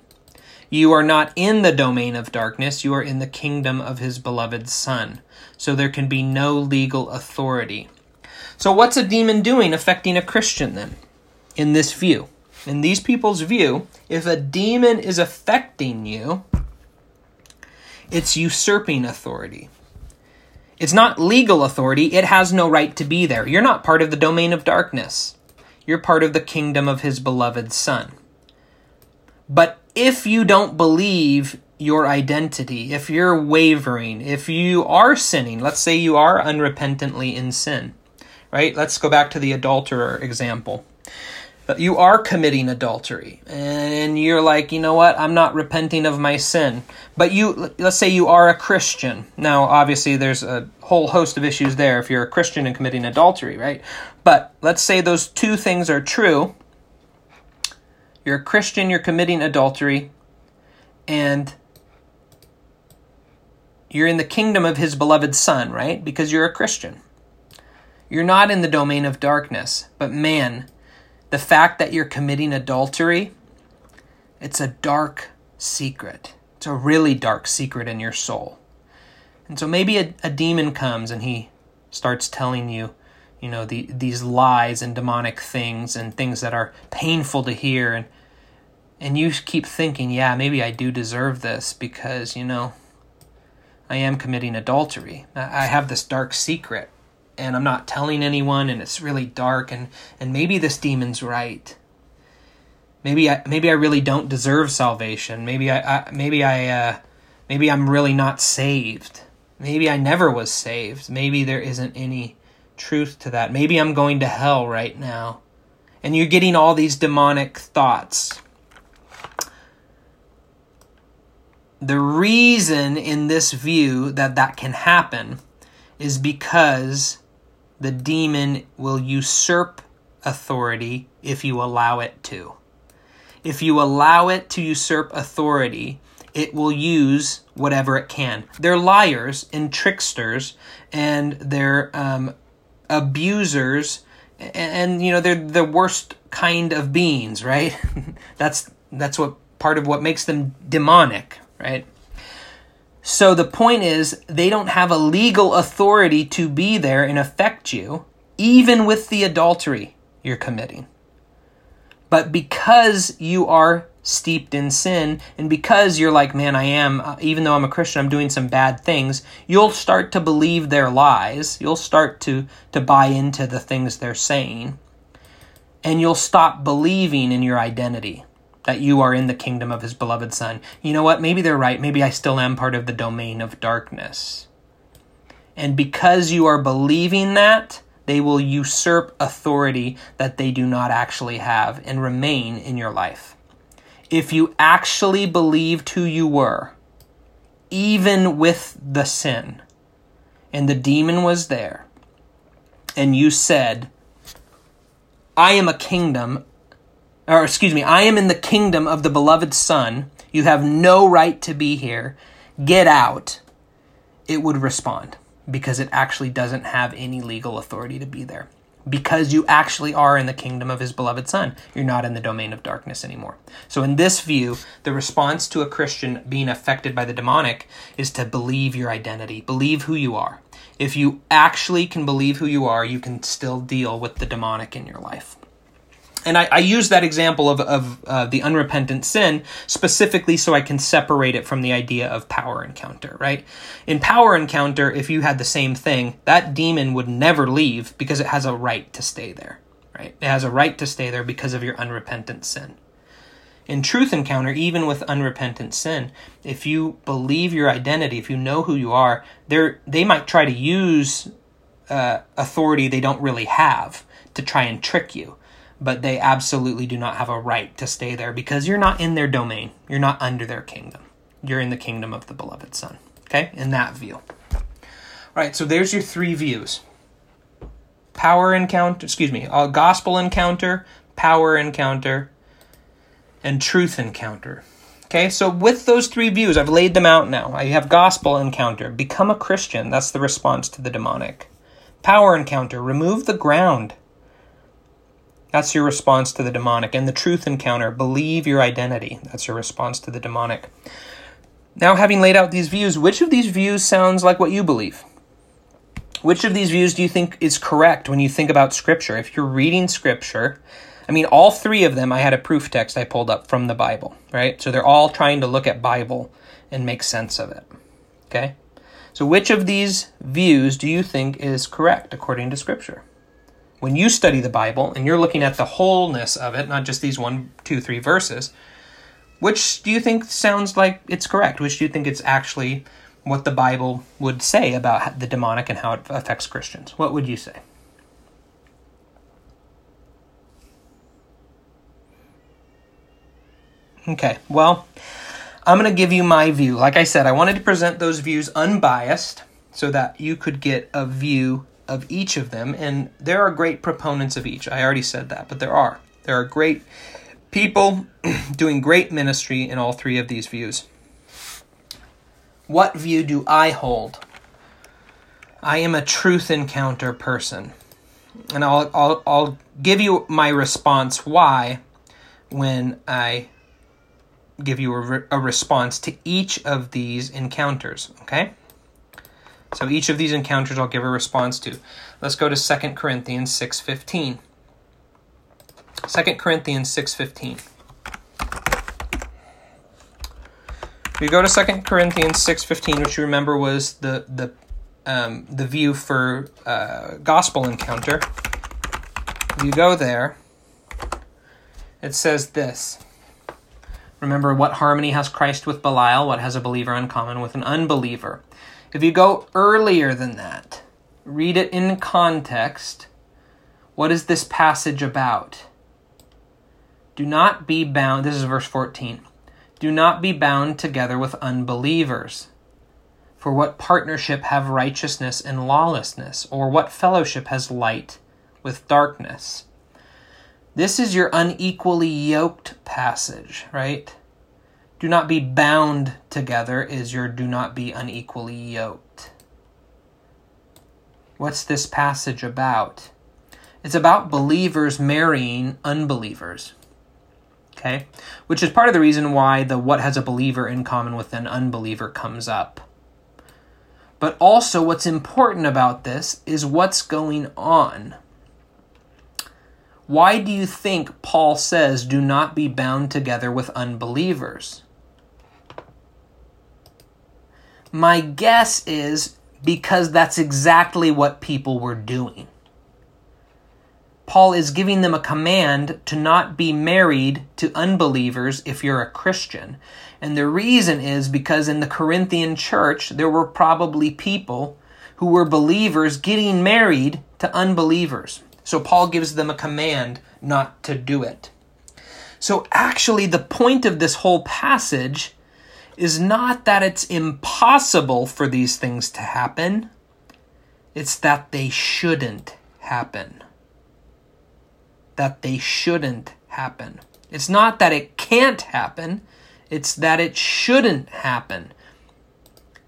You are not in the domain of darkness, you are in the kingdom of his beloved Son. So there can be no legal authority. So, what's a demon doing affecting a Christian then, in this view? In these people's view, if a demon is affecting you, it's usurping authority. It's not legal authority, it has no right to be there. You're not part of the domain of darkness, you're part of the kingdom of his beloved Son. But if you don't believe your identity, if you're wavering, if you are sinning, let's say you are unrepentantly in sin, right? Let's go back to the adulterer example. You are committing adultery and you're like, you know what? I'm not repenting of my sin. But you, let's say you are a Christian. Now, obviously, there's a whole host of issues there if you're a Christian and committing adultery, right? But let's say those two things are true you're a Christian, you're committing adultery, and you're in the kingdom of his beloved Son, right? Because you're a Christian. You're not in the domain of darkness, but man, the fact that you're committing adultery, it's a dark secret. It's a really dark secret in your soul. And so maybe a, a demon comes and he starts telling you, you know the, these lies and demonic things and things that are painful to hear and and you keep thinking yeah maybe i do deserve this because you know i am committing adultery i have this dark secret and i'm not telling anyone and it's really dark and and maybe this demon's right maybe i maybe i really don't deserve salvation maybe i, I maybe i uh, maybe i'm really not saved maybe i never was saved maybe there isn't any truth to that. Maybe I'm going to hell right now. And you're getting all these demonic thoughts. The reason in this view that that can happen is because the demon will usurp authority if you allow it to. If you allow it to usurp authority, it will use whatever it can. They're liars and tricksters, and they're um, abusers and you know they're the worst kind of beings right that's that's what part of what makes them demonic right? So the point is they don't have a legal authority to be there and affect you even with the adultery you're committing. But because you are steeped in sin and because you're like man i am uh, even though i'm a christian i'm doing some bad things you'll start to believe their lies. You'll start to to buy into the things they're saying. And you'll stop believing in your identity that you are in the kingdom of his beloved son. You know what? Maybe they're right. Maybe i still am part of the domain of darkness. And because you are believing that they will usurp authority that they do not actually have and remain in your life. If you actually believed who you were, even with the sin, and the demon was there, and you said, I am a kingdom, or excuse me, I am in the kingdom of the beloved Son, you have no right to be here, get out, it would respond because it actually doesn't have any legal authority to be there because you actually are in the kingdom of his beloved son. You're not in the domain of darkness anymore. So, in this view, the response to a Christian being affected by the demonic is to believe your identity, believe who you are. If you actually can believe who you are, you can still deal with the demonic in your life. And I, I use that example of, of uh, the unrepentant sin specifically so I can separate it from the idea of power encounter, right? In power encounter, if you had the same thing, that demon would never leave because it has a right to stay there, right? It has a right to stay there because of your unrepentant sin. In truth encounter, even with unrepentant sin, if you believe your identity, if you know who you are, they might try to use uh, authority they don't really have to try and trick you, but they absolutely do not have a right to stay there because you're not in their domain. You're not under their kingdom. You're in the kingdom of the beloved Son. Okay, in that view. All right, so there's your three views power encounter, excuse me, a gospel encounter, power encounter, and truth encounter. Okay, so with those three views, I've laid them out now. I have gospel encounter, become a Christian. That's the response to the demonic. Power encounter, remove the ground. That's your response to the demonic. And the truth encounter, believe your identity. That's your response to the demonic. Now, having laid out these views, which of these views sounds like what you believe? Which of these views do you think is correct when you think about Scripture? If you're reading Scripture, I mean, all three of them, I had a proof text I pulled up from the Bible, right? So they're all trying to look at Bible and make sense of it. Okay? So which of these views do you think is correct according to Scripture? When you study the Bible and you're looking at the wholeness of it, not just these one, two, three verses, which do you think sounds like it's correct? Which do you think it's actually what the Bible would say about the demonic and how it affects Christians. What would you say? Okay, well, I'm going to give you my view. Like I said, I wanted to present those views unbiased so that you could get a view of each of them. And there are great proponents of each. I already said that, but there are. There are great people doing great ministry in all three of these views. What view do I hold? I am a truth encounter person. And I'll, I'll, I'll give you my response why when I give you a, re- a response to each of these encounters, okay? So each of these encounters I'll give a response to. Let's go to 2 Corinthians 6:15. 2 Corinthians 6:15. We go to 2 Corinthians 6.15, which you remember was the, the, um, the view for uh, gospel encounter. You go there, it says this. Remember, what harmony has Christ with Belial? What has a believer in common with an unbeliever? If you go earlier than that, read it in context. What is this passage about? Do not be bound. This is verse 14. Do not be bound together with unbelievers. For what partnership have righteousness and lawlessness? Or what fellowship has light with darkness? This is your unequally yoked passage, right? Do not be bound together is your do not be unequally yoked. What's this passage about? It's about believers marrying unbelievers okay? Which is part of the reason why the what has a believer in common with an unbeliever comes up. But also, what's important about this is what's going on. Why do you think Paul says, do not be bound together with unbelievers? My guess is because that's exactly what people were doing. Paul is giving them a command to not be married to unbelievers if you're a Christian. And the reason is because in the Corinthian church, there were probably people who were believers getting married to unbelievers. So Paul gives them a command not to do it. So actually, the point of this whole passage is not that it's impossible for these things to happen, it's that they shouldn't happen that they shouldn't happen. It's not that it can't happen, it's that it shouldn't happen.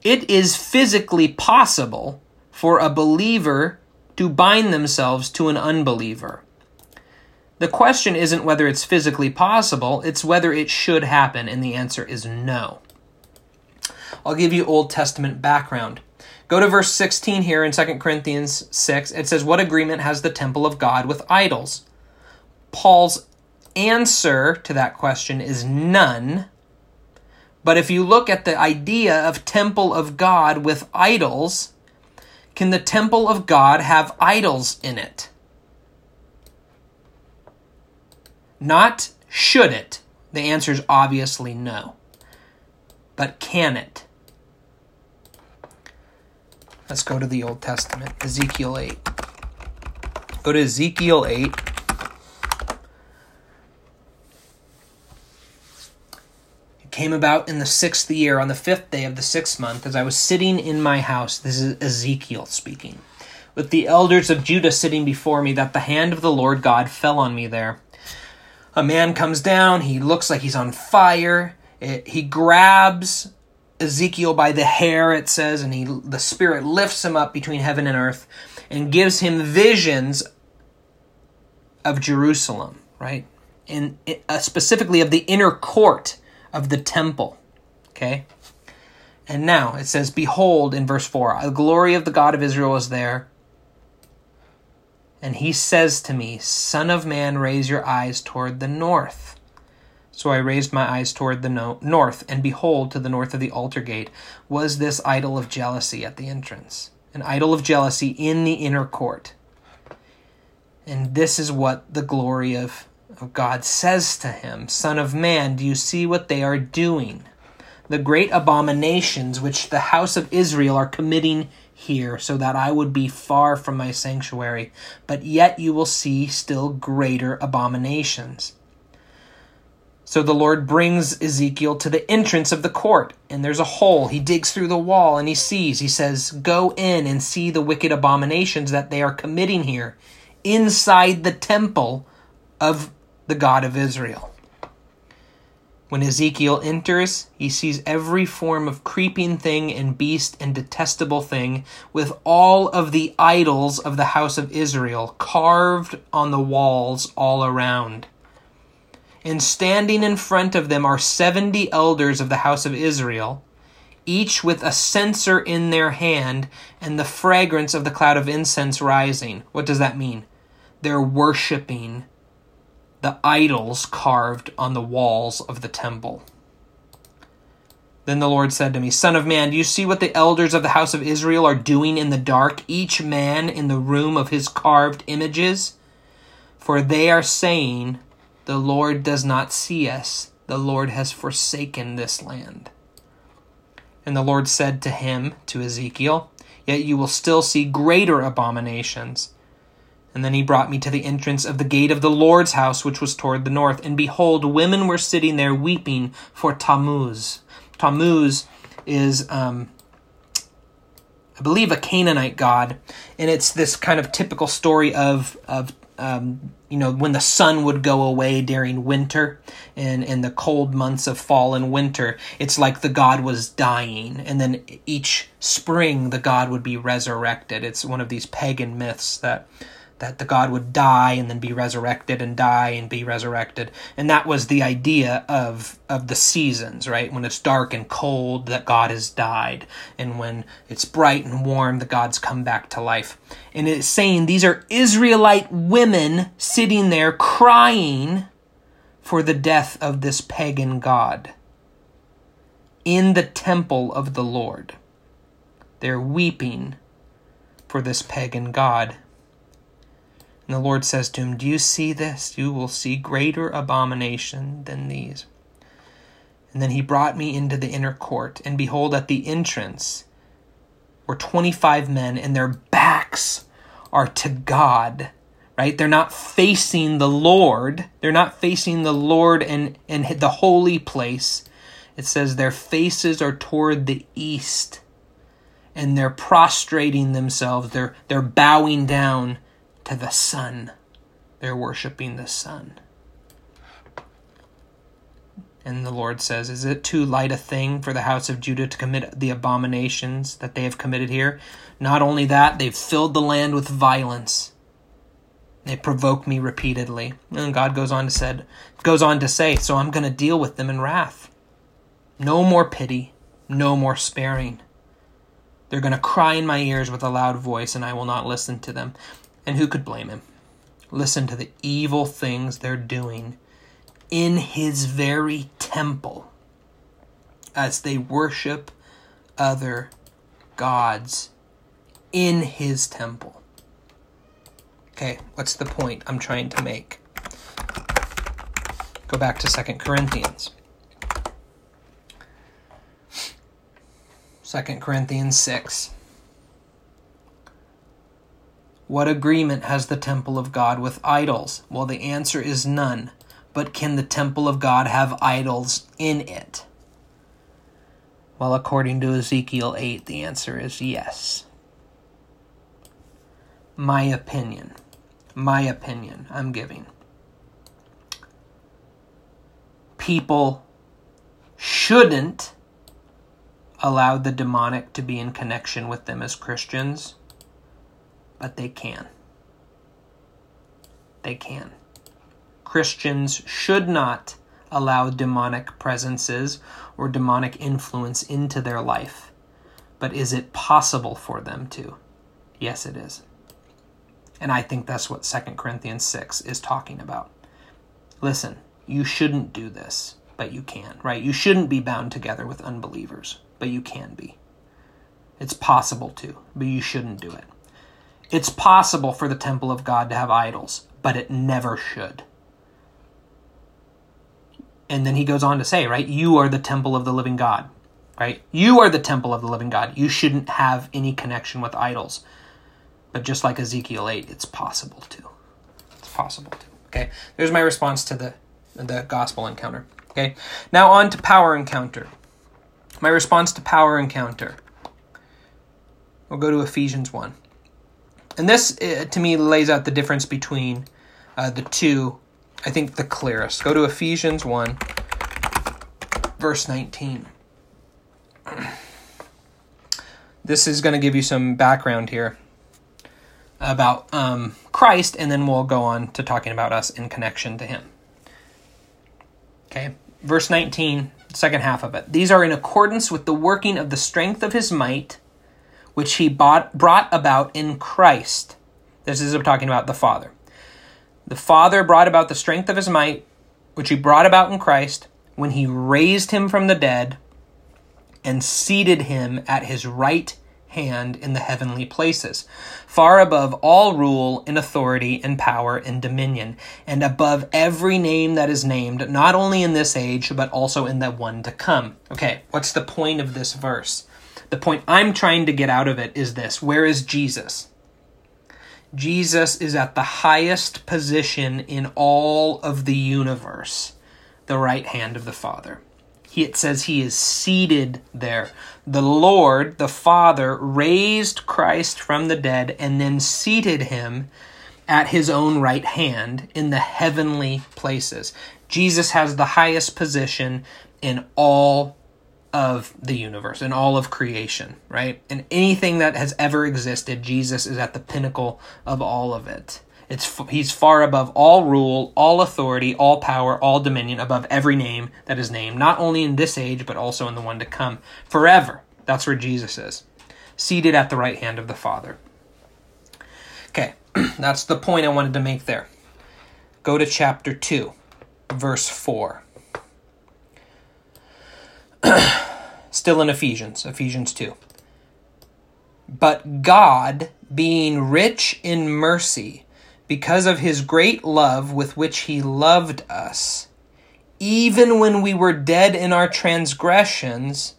It is physically possible for a believer to bind themselves to an unbeliever. The question isn't whether it's physically possible, it's whether it should happen, and the answer is no. I'll give you Old Testament background. Go to verse 16 here in 2 Corinthians 6. It says, What agreement has the temple of God with idols? Paul's answer to that question is none. But if you look at the idea of temple of God with idols, can the temple of God have idols in it? Not should it. The answer is obviously no. But can it? Let's go to the Old Testament, Ezekiel 8. Go to Ezekiel 8. It came about in the sixth year, on the fifth day of the sixth month, as I was sitting in my house. This is Ezekiel speaking. With the elders of Judah sitting before me, that the hand of the Lord God fell on me there. A man comes down, he looks like he's on fire. It, he grabs Ezekiel by the hair, it says, and he the Spirit lifts him up between heaven and earth and gives him visions of Jerusalem, right? And uh, specifically of the inner court of the temple. Okay? And now it says, Behold, in verse 4, the glory of the God of Israel is there. And he says to me, Son of man, raise your eyes toward the north. So I raised my eyes toward the no- north, and behold, to the north of the altar gate was this idol of jealousy at the entrance, an idol of jealousy in the inner court. And this is what the glory of, of God says to him Son of man, do you see what they are doing? The great abominations which the house of Israel are committing here, so that I would be far from my sanctuary. But yet you will see still greater abominations. So the Lord brings Ezekiel to the entrance of the court, and there's a hole. He digs through the wall and he sees. He says, Go in and see the wicked abominations that they are committing here inside the temple of the God of Israel. When Ezekiel enters, he sees every form of creeping thing and beast and detestable thing, with all of the idols of the house of Israel carved on the walls all around and standing in front of them are seventy elders of the house of Israel, each with a censer in their hand and the fragrance of the cloud of incense rising. What does that mean? They're worshiping the idols carved on the walls of the temple. Then the Lord said to me, Son of man, do you see what the elders of the house of Israel are doing in the dark, each man in the room of his carved images? For they are saying, the Lord does not see us. The Lord has forsaken this land. And the Lord said to him, to Ezekiel, Yet you will still see greater abominations. And then he brought me to the entrance of the gate of the Lord's house, which was toward the north. And behold, women were sitting there weeping for Tammuz. Tammuz is, um, I believe, a Canaanite god. And it's this kind of typical story of, of um, you know, when the sun would go away during winter and in the cold months of fall and winter, it's like the god was dying. And then each spring, the god would be resurrected. It's one of these pagan myths that that the god would die and then be resurrected and die and be resurrected. And that was the idea of of the seasons right? When it's dark and cold that god has died. And when it's bright and warm the gods come back to life. And it's saying these are israelite women sitting there crying for the death of this pagan god in the temple of the lord. They're weeping for this pagan god and the Lord says to him, Do you see this? You will see greater abomination than these. And then he brought me into the inner court, and behold, at the entrance were 25 men, and their backs are to God. Right? They're not facing the Lord. They're not facing the Lord and, and the holy place. It says their faces are toward the east. And they're prostrating themselves. They're, they're bowing down to the sun. They're worshiping the sun. And the Lord says, Is it too light a thing for the house of Judah to commit the abominations that they have committed here? Not only that, they've filled the land with violence. They provoke me repeatedly. And God goes on to said goes on to say, So I'm gonna deal with them in wrath. No more pity, no more sparing. They're going to cry in my ears with a loud voice, and I will not listen to them. And who could blame him? Listen to the evil things they're doing in his very temple as they worship other gods in his temple. Okay, what's the point I'm trying to make? Go back to 2 Corinthians. 2 Corinthians 6. What agreement has the temple of God with idols? Well, the answer is none. But can the temple of God have idols in it? Well, according to Ezekiel 8, the answer is yes. My opinion. My opinion, I'm giving. People shouldn't allow the demonic to be in connection with them as Christians but they can. They can. Christians should not allow demonic presences or demonic influence into their life. But is it possible for them to? Yes, it is. And I think that's what 2 Corinthians 6 is talking about. Listen, you shouldn't do this, but you can, right? You shouldn't be bound together with unbelievers, but you can be. It's possible to, but you shouldn't do it. It's possible for the temple of God to have idols, but it never should. And then he goes on to say, right, you are the temple of the living God, right? You are the temple of the living God. You shouldn't have any connection with idols. But just like Ezekiel 8, it's possible to. It's possible to. Okay, there's my response to the, the gospel encounter. Okay, now on to power encounter. My response to power encounter. We'll go to Ephesians 1. And this, uh, to me, lays out the difference between uh, the two, I think, the clearest. Go to Ephesians 1, verse 19. This is going to give you some background here about um, Christ, and then we'll go on to talking about us in connection to Him. Okay, verse 19, second half of it. These are in accordance with the working of the strength of His might which he bought, brought about in Christ. This is talking about the Father. The Father brought about the strength of his might, which he brought about in Christ, when he raised him from the dead and seated him at his right hand in the heavenly places, far above all rule and authority and power and dominion, and above every name that is named, not only in this age, but also in the one to come. Okay, what's the point of this verse? The point I'm trying to get out of it is this where is Jesus? Jesus is at the highest position in all of the universe, the right hand of the Father. He, it says he is seated there. The Lord, the Father, raised Christ from the dead and then seated him at his own right hand in the heavenly places. Jesus has the highest position in all of the universe and all of creation, right? And anything that has ever existed, Jesus is at the pinnacle of all of it. It's he's far above all rule, all authority, all power, all dominion, above every name that is named, not only in this age but also in the one to come, forever. That's where Jesus is, seated at the right hand of the Father. Okay, that's the point I wanted to make there. Go to chapter 2, verse 4. Still in Ephesians, Ephesians 2. But God, being rich in mercy, because of his great love with which he loved us, even when we were dead in our transgressions,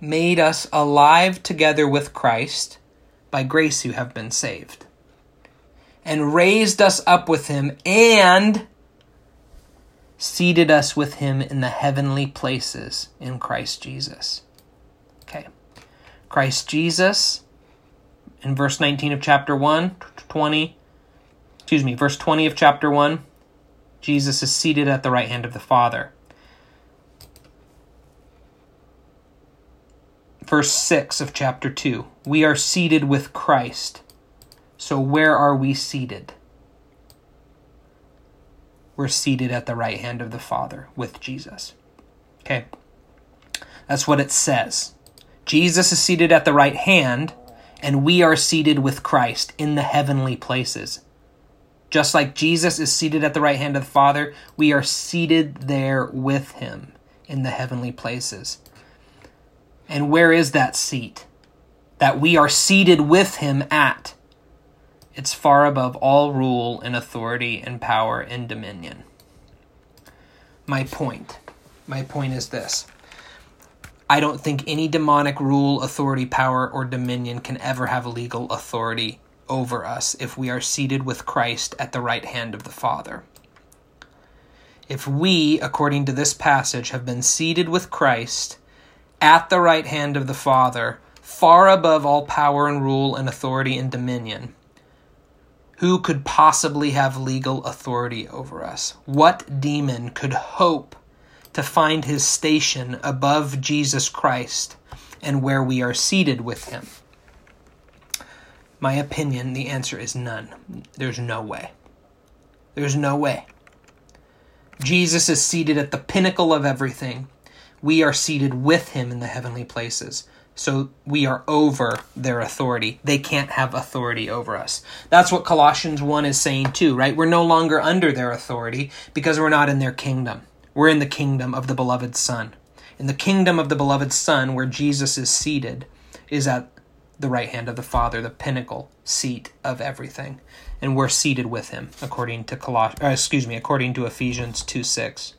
made us alive together with Christ. By grace you have been saved. And raised us up with him and seated us with him in the heavenly places in Christ Jesus. Okay. Christ Jesus, in verse 19 of chapter 1, 20, excuse me, verse 20 of chapter 1, Jesus is seated at the right hand of the Father. Verse 6 of chapter 2, we are seated with Christ. So where are we seated? We're seated at the right hand of the Father with Jesus. Okay. That's what it says. Jesus is seated at the right hand, and we are seated with Christ in the heavenly places. Just like Jesus is seated at the right hand of the Father, we are seated there with him in the heavenly places. And where is that seat? That we are seated with him at. It's far above all rule and authority and power and dominion. my point. My point is this. I don't think any demonic rule, authority, power, or dominion can ever have legal authority over us if we are seated with Christ at the right hand of the Father. If we, according to this passage, have been seated with Christ at the right hand of the Father, far above all power and rule and authority and dominion, who could possibly have legal authority over us? What demon could hope to find his station above Jesus Christ and where we are seated with him? My opinion, the answer is none. There's no way. There's no way. Jesus is seated at the pinnacle of everything. We are seated with him in the heavenly places. So we are over their authority. They can't have authority over us. That's what Colossians 1 is saying too, right? We're no longer under their authority because we're not in their kingdom. We're in the kingdom of the beloved Son. In the kingdom of the beloved Son, where Jesus is seated, is at the right hand of the Father, the pinnacle seat of everything. And we're seated with him, according to Coloss- uh, excuse me, according to Ephesians 2 6.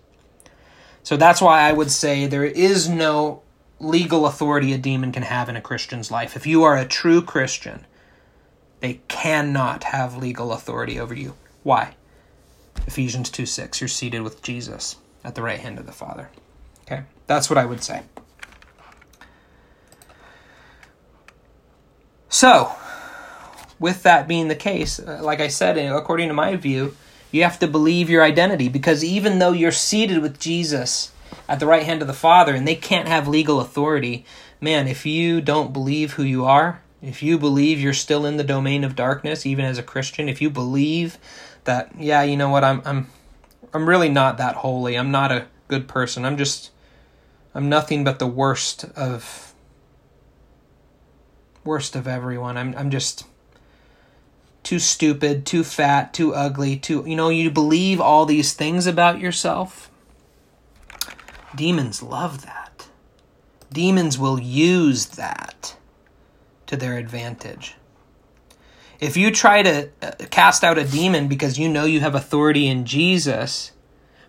So that's why I would say there is no legal authority a demon can have in a Christian's life. If you are a true Christian, they cannot have legal authority over you. Why? Ephesians 2 6. You're seated with Jesus at the right hand of the Father. Okay? That's what I would say. So, with that being the case, uh, like I said, uh, according to my view, you have to believe your identity because even though you're seated with Jesus at the right hand of the Father and they can't have legal authority, man, if you don't believe who you are, if you believe you're still in the domain of darkness even as a Christian, if you believe that yeah, you know what, I'm I'm I'm really not that holy. I'm not a good person. I'm just I'm nothing but the worst of worst of everyone. I'm I'm just too stupid, too fat, too ugly, too you know, you believe all these things about yourself. Demons love that. Demons will use that to their advantage. If you try to uh, cast out a demon because you know you have authority in Jesus,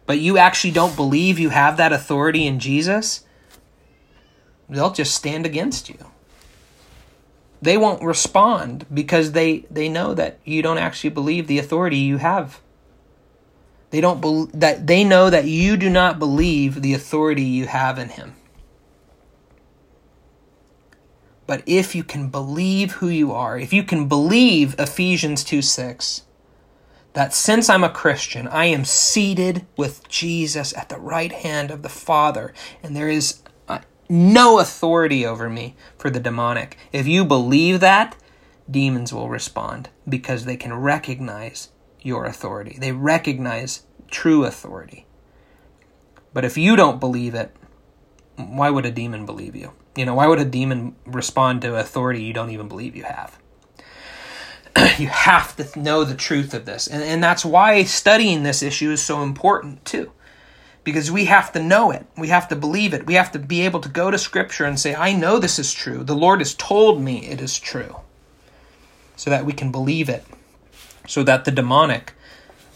but you actually don't believe you have that authority in Jesus, they'll just stand against you. They won't respond because they, they know that you don't actually believe the authority you have. They don't be, that they know that you do not believe the authority you have in him. But if you can believe who you are, if you can believe Ephesians 2 6, that since I'm a Christian, I am seated with Jesus at the right hand of the Father, and there is uh, no authority over me for the demonic. If you believe that, demons will respond because they can recognize your authority. They recognize true authority. But if you don't believe it, why would a demon believe you? You know, why would a demon respond to authority you don't even believe you have? you have to know the truth of this. And, and that's why studying this issue is so important, too. Because we have to know it. We have to believe it. We have to be able to go to Scripture and say, I know this is true. The Lord has told me it is true. So that we can believe it. So that the demonic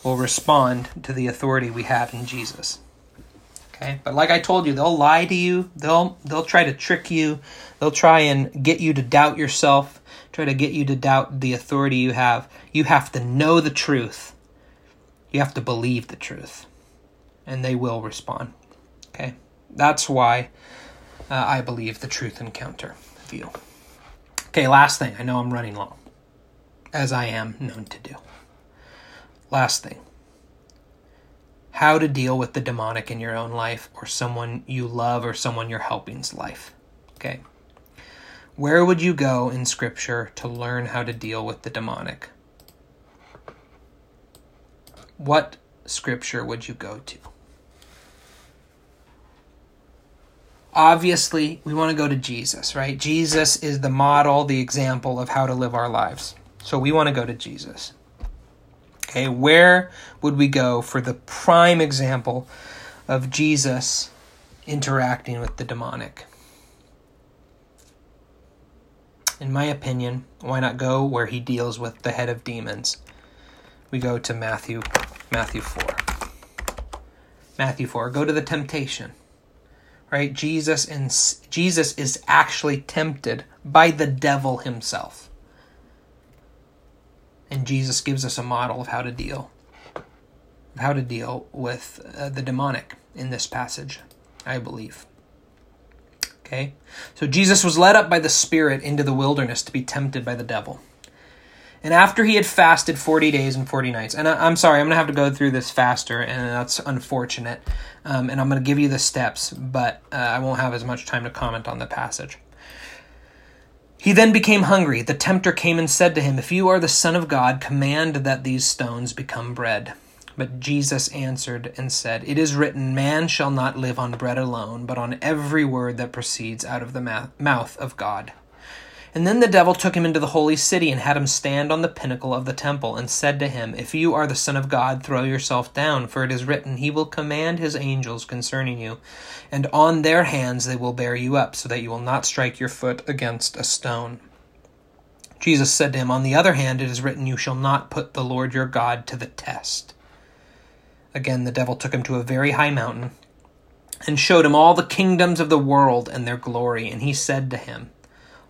will respond to the authority we have in Jesus. Okay? But like I told you, they'll lie to you. They'll they'll try to trick you. They'll try and get you to doubt yourself, try to get you to doubt the authority you have. You have to know the truth. You have to believe the truth. And they will respond. Okay? That's why uh, I believe the truth encounter view. Okay, last thing. I know I'm running long, as I am known to do. Last thing how to deal with the demonic in your own life or someone you love or someone you're helping's life. Okay. Where would you go in Scripture to learn how to deal with the demonic? What Scripture would you go to? Obviously, we want to go to Jesus, right? Jesus is the model, the example of how to live our lives. So we want to go to Jesus. Okay, where would we go for the prime example of Jesus interacting with the demonic? In my opinion, why not go where he deals with the head of demons? We go to Matthew Matthew 4. Matthew 4. Go to the temptation. Right? Jesus and Jesus is actually tempted by the devil himself. And Jesus gives us a model of how to deal how to deal with uh, the demonic in this passage, I believe. Okay? So Jesus was led up by the Spirit into the wilderness to be tempted by the devil. And after he had fasted 40 days and 40 nights, and I, am sorry, I'm going to have to go through this faster, and that's unfortunate. Um, and I'm going to give you the steps, but uh, I won't have as much time to comment on the passage. He then became hungry. The tempter came and said to him, If you are the Son of God, command that these stones become bread. But Jesus answered and said, It is written, Man shall not live on bread alone, but on every word that proceeds out of the mouth of God. And then the devil took him into the holy city and had him stand on the pinnacle of the temple, and said to him, If you are the Son of God, throw yourself down, for it is written, He will command His angels concerning you, and on their hands they will bear you up, so that you will not strike your foot against a stone. Jesus said to him, On the other hand, it is written, You shall not put the Lord your God to the test. Again, the devil took him to a very high mountain and showed him all the kingdoms of the world and their glory. And he said to him,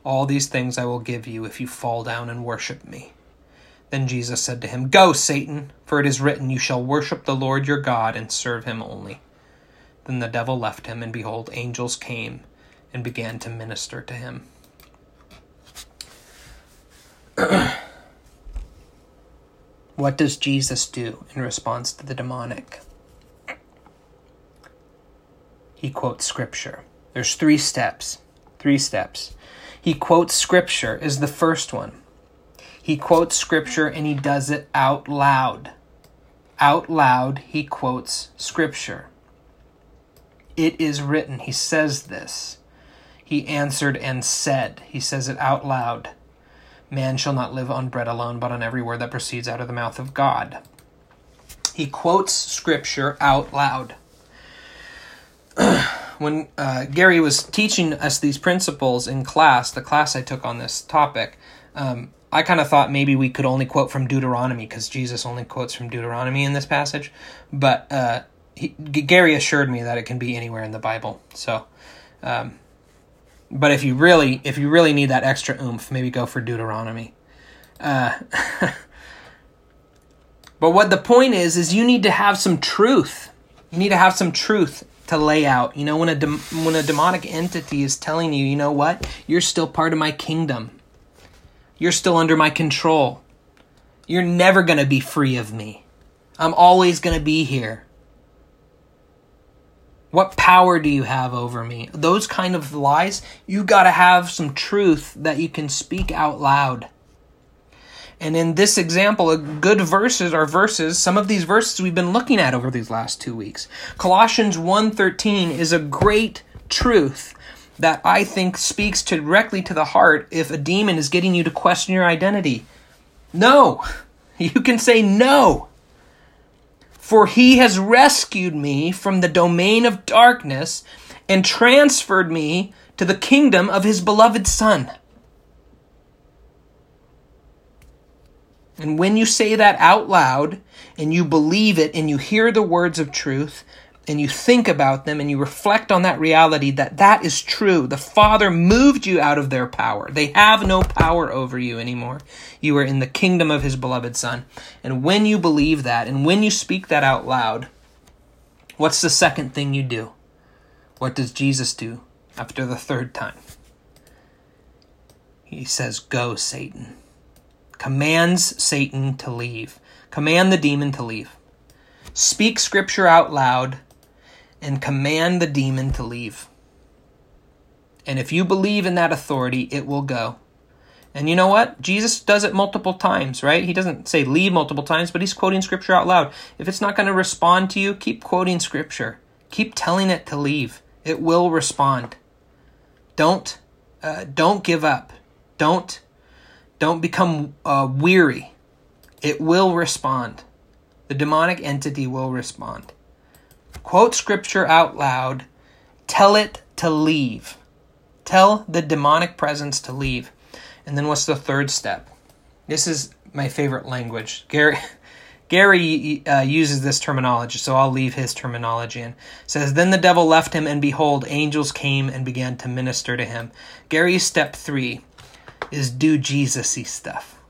All these things I will give you if you fall down and worship me. Then Jesus said to him, Go, Satan, for it is written, You shall worship the Lord your God and serve him only. Then the devil left him, and behold, angels came and began to minister to him. What does Jesus do in response to the demonic? He quotes scripture. There's three steps. Three steps. He quotes scripture is the first one. He quotes scripture and he does it out loud. Out loud, he quotes scripture. It is written. He says this. He answered and said. He says it out loud. Man shall not live on bread alone, but on every word that proceeds out of the mouth of God. He quotes scripture out loud. when uh, Gary was teaching us these principles in class, the class I took on this topic, um, I kind of thought maybe we could only quote from Deuteronomy because Jesus only quotes from Deuteronomy in this passage. But uh, he, Gary assured me that it can be anywhere in the Bible. So um, but if you really if you really need that extra oomph, maybe go for Deuteronomy. Uh, but what the point is is you need to have some truth. You need to have some truth to lay out. You know, when a de- when a demonic entity is telling you, you know what, you're still part of my kingdom. You're still under my control. You're never going to be free of me. I'm always going to be here. What power do you have over me? Those kind of lies, you got to have some truth that you can speak out loud. And in this example, a good verses are verses, some of these verses we've been looking at over these last 2 weeks. Colossians 1:13 is a great truth that I think speaks directly to the heart if a demon is getting you to question your identity. No. You can say no. For he has rescued me from the domain of darkness and transferred me to the kingdom of his beloved Son. And when you say that out loud and you believe it and you hear the words of truth, and you think about them and you reflect on that reality that that is true. The Father moved you out of their power. They have no power over you anymore. You are in the kingdom of His beloved Son. And when you believe that and when you speak that out loud, what's the second thing you do? What does Jesus do after the third time? He says, Go, Satan. Commands Satan to leave. Command the demon to leave. Speak scripture out loud and command the demon to leave. And if you believe in that authority, it will go. And you know what? Jesus does it multiple times, right? He doesn't say leave multiple times, but he's quoting scripture out loud. If it's not going to respond to you, keep quoting scripture. Keep telling it to leave. It will respond. Don't uh, don't give up. Don't don't become uh, weary. It will respond. The demonic entity will respond quote scripture out loud, tell it to leave. Tell the demonic presence to leave. And then what's the third step? This is my favorite language. Gary Gary uh, uses this terminology, so I'll leave his terminology in. Says, Then the devil left him, and behold, angels came and began to minister to him. Gary's step three is do Jesus y stuff.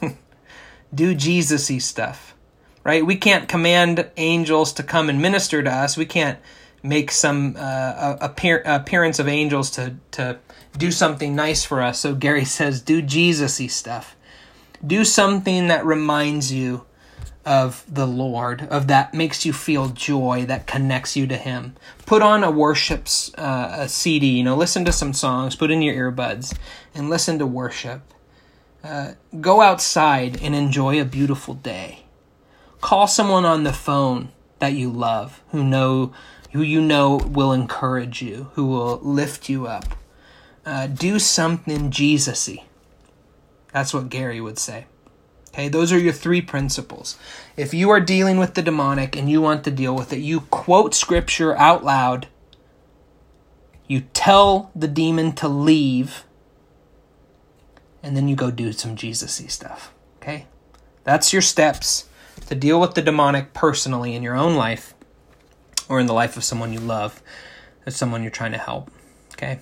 do Jesus y stuff. Right? We can't command angels to come and minister to us. We can't make some uh, appear- appearance of angels to, to do something nice for us. So Gary says, do Jesus y stuff do something that reminds you of the Lord, of that makes you feel joy, that connects you to Him. Put on a worship uh, a CD, you know, listen to some songs, put in your earbuds, and listen to worship. Uh, go outside and enjoy a beautiful day. Call someone on the phone that you love, who know, who you know will encourage you, who will lift you up. Uh, do something Jesusy. That's what Gary would say. Okay, those are your three principles. If you are dealing with the demonic and you want to deal with it, you quote scripture out loud. You tell the demon to leave. And then you go do some Jesus-y stuff. Okay? That's your steps to deal with the demonic personally in your own life or in the life of someone you love, as someone you're trying to help. Okay?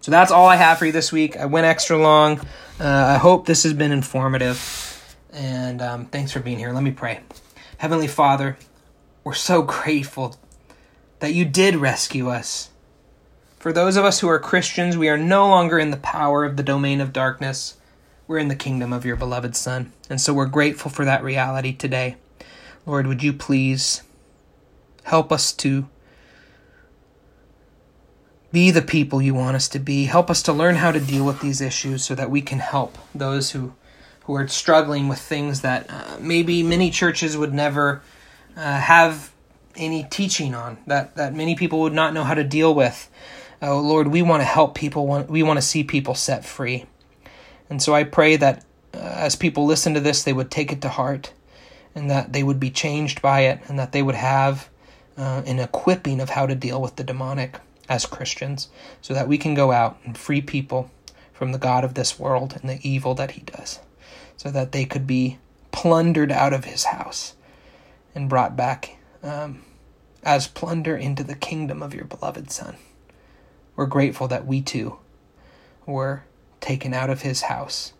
So that's all I have for you this week. I went extra long. Uh, I hope this has been informative. And um, thanks for being here. Let me pray. Heavenly Father, we're so grateful that you did rescue us. For those of us who are Christians, we are no longer in the power of the domain of darkness. We're in the kingdom of your beloved Son. And so we're grateful for that reality today. Lord, would you please help us to be the people you want us to be. Help us to learn how to deal with these issues so that we can help those who who are struggling with things that uh, maybe many churches would never uh, have any teaching on that that many people would not know how to deal with. Oh Lord, we want to help people. We want to see people set free, and so I pray that uh, as people listen to this, they would take it to heart, and that they would be changed by it, and that they would have uh, an equipping of how to deal with the demonic as Christians so that we can go out and free people from the God of this world and the evil that he does, so that they could be plundered out of his house and brought back um, as plunder into the kingdom of your beloved Son. We're grateful that we too were taken out of his house,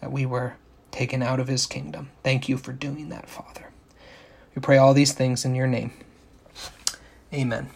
that we were taken out of his kingdom. Thank you for doing that, Father. We pray all these things in your name. Amen.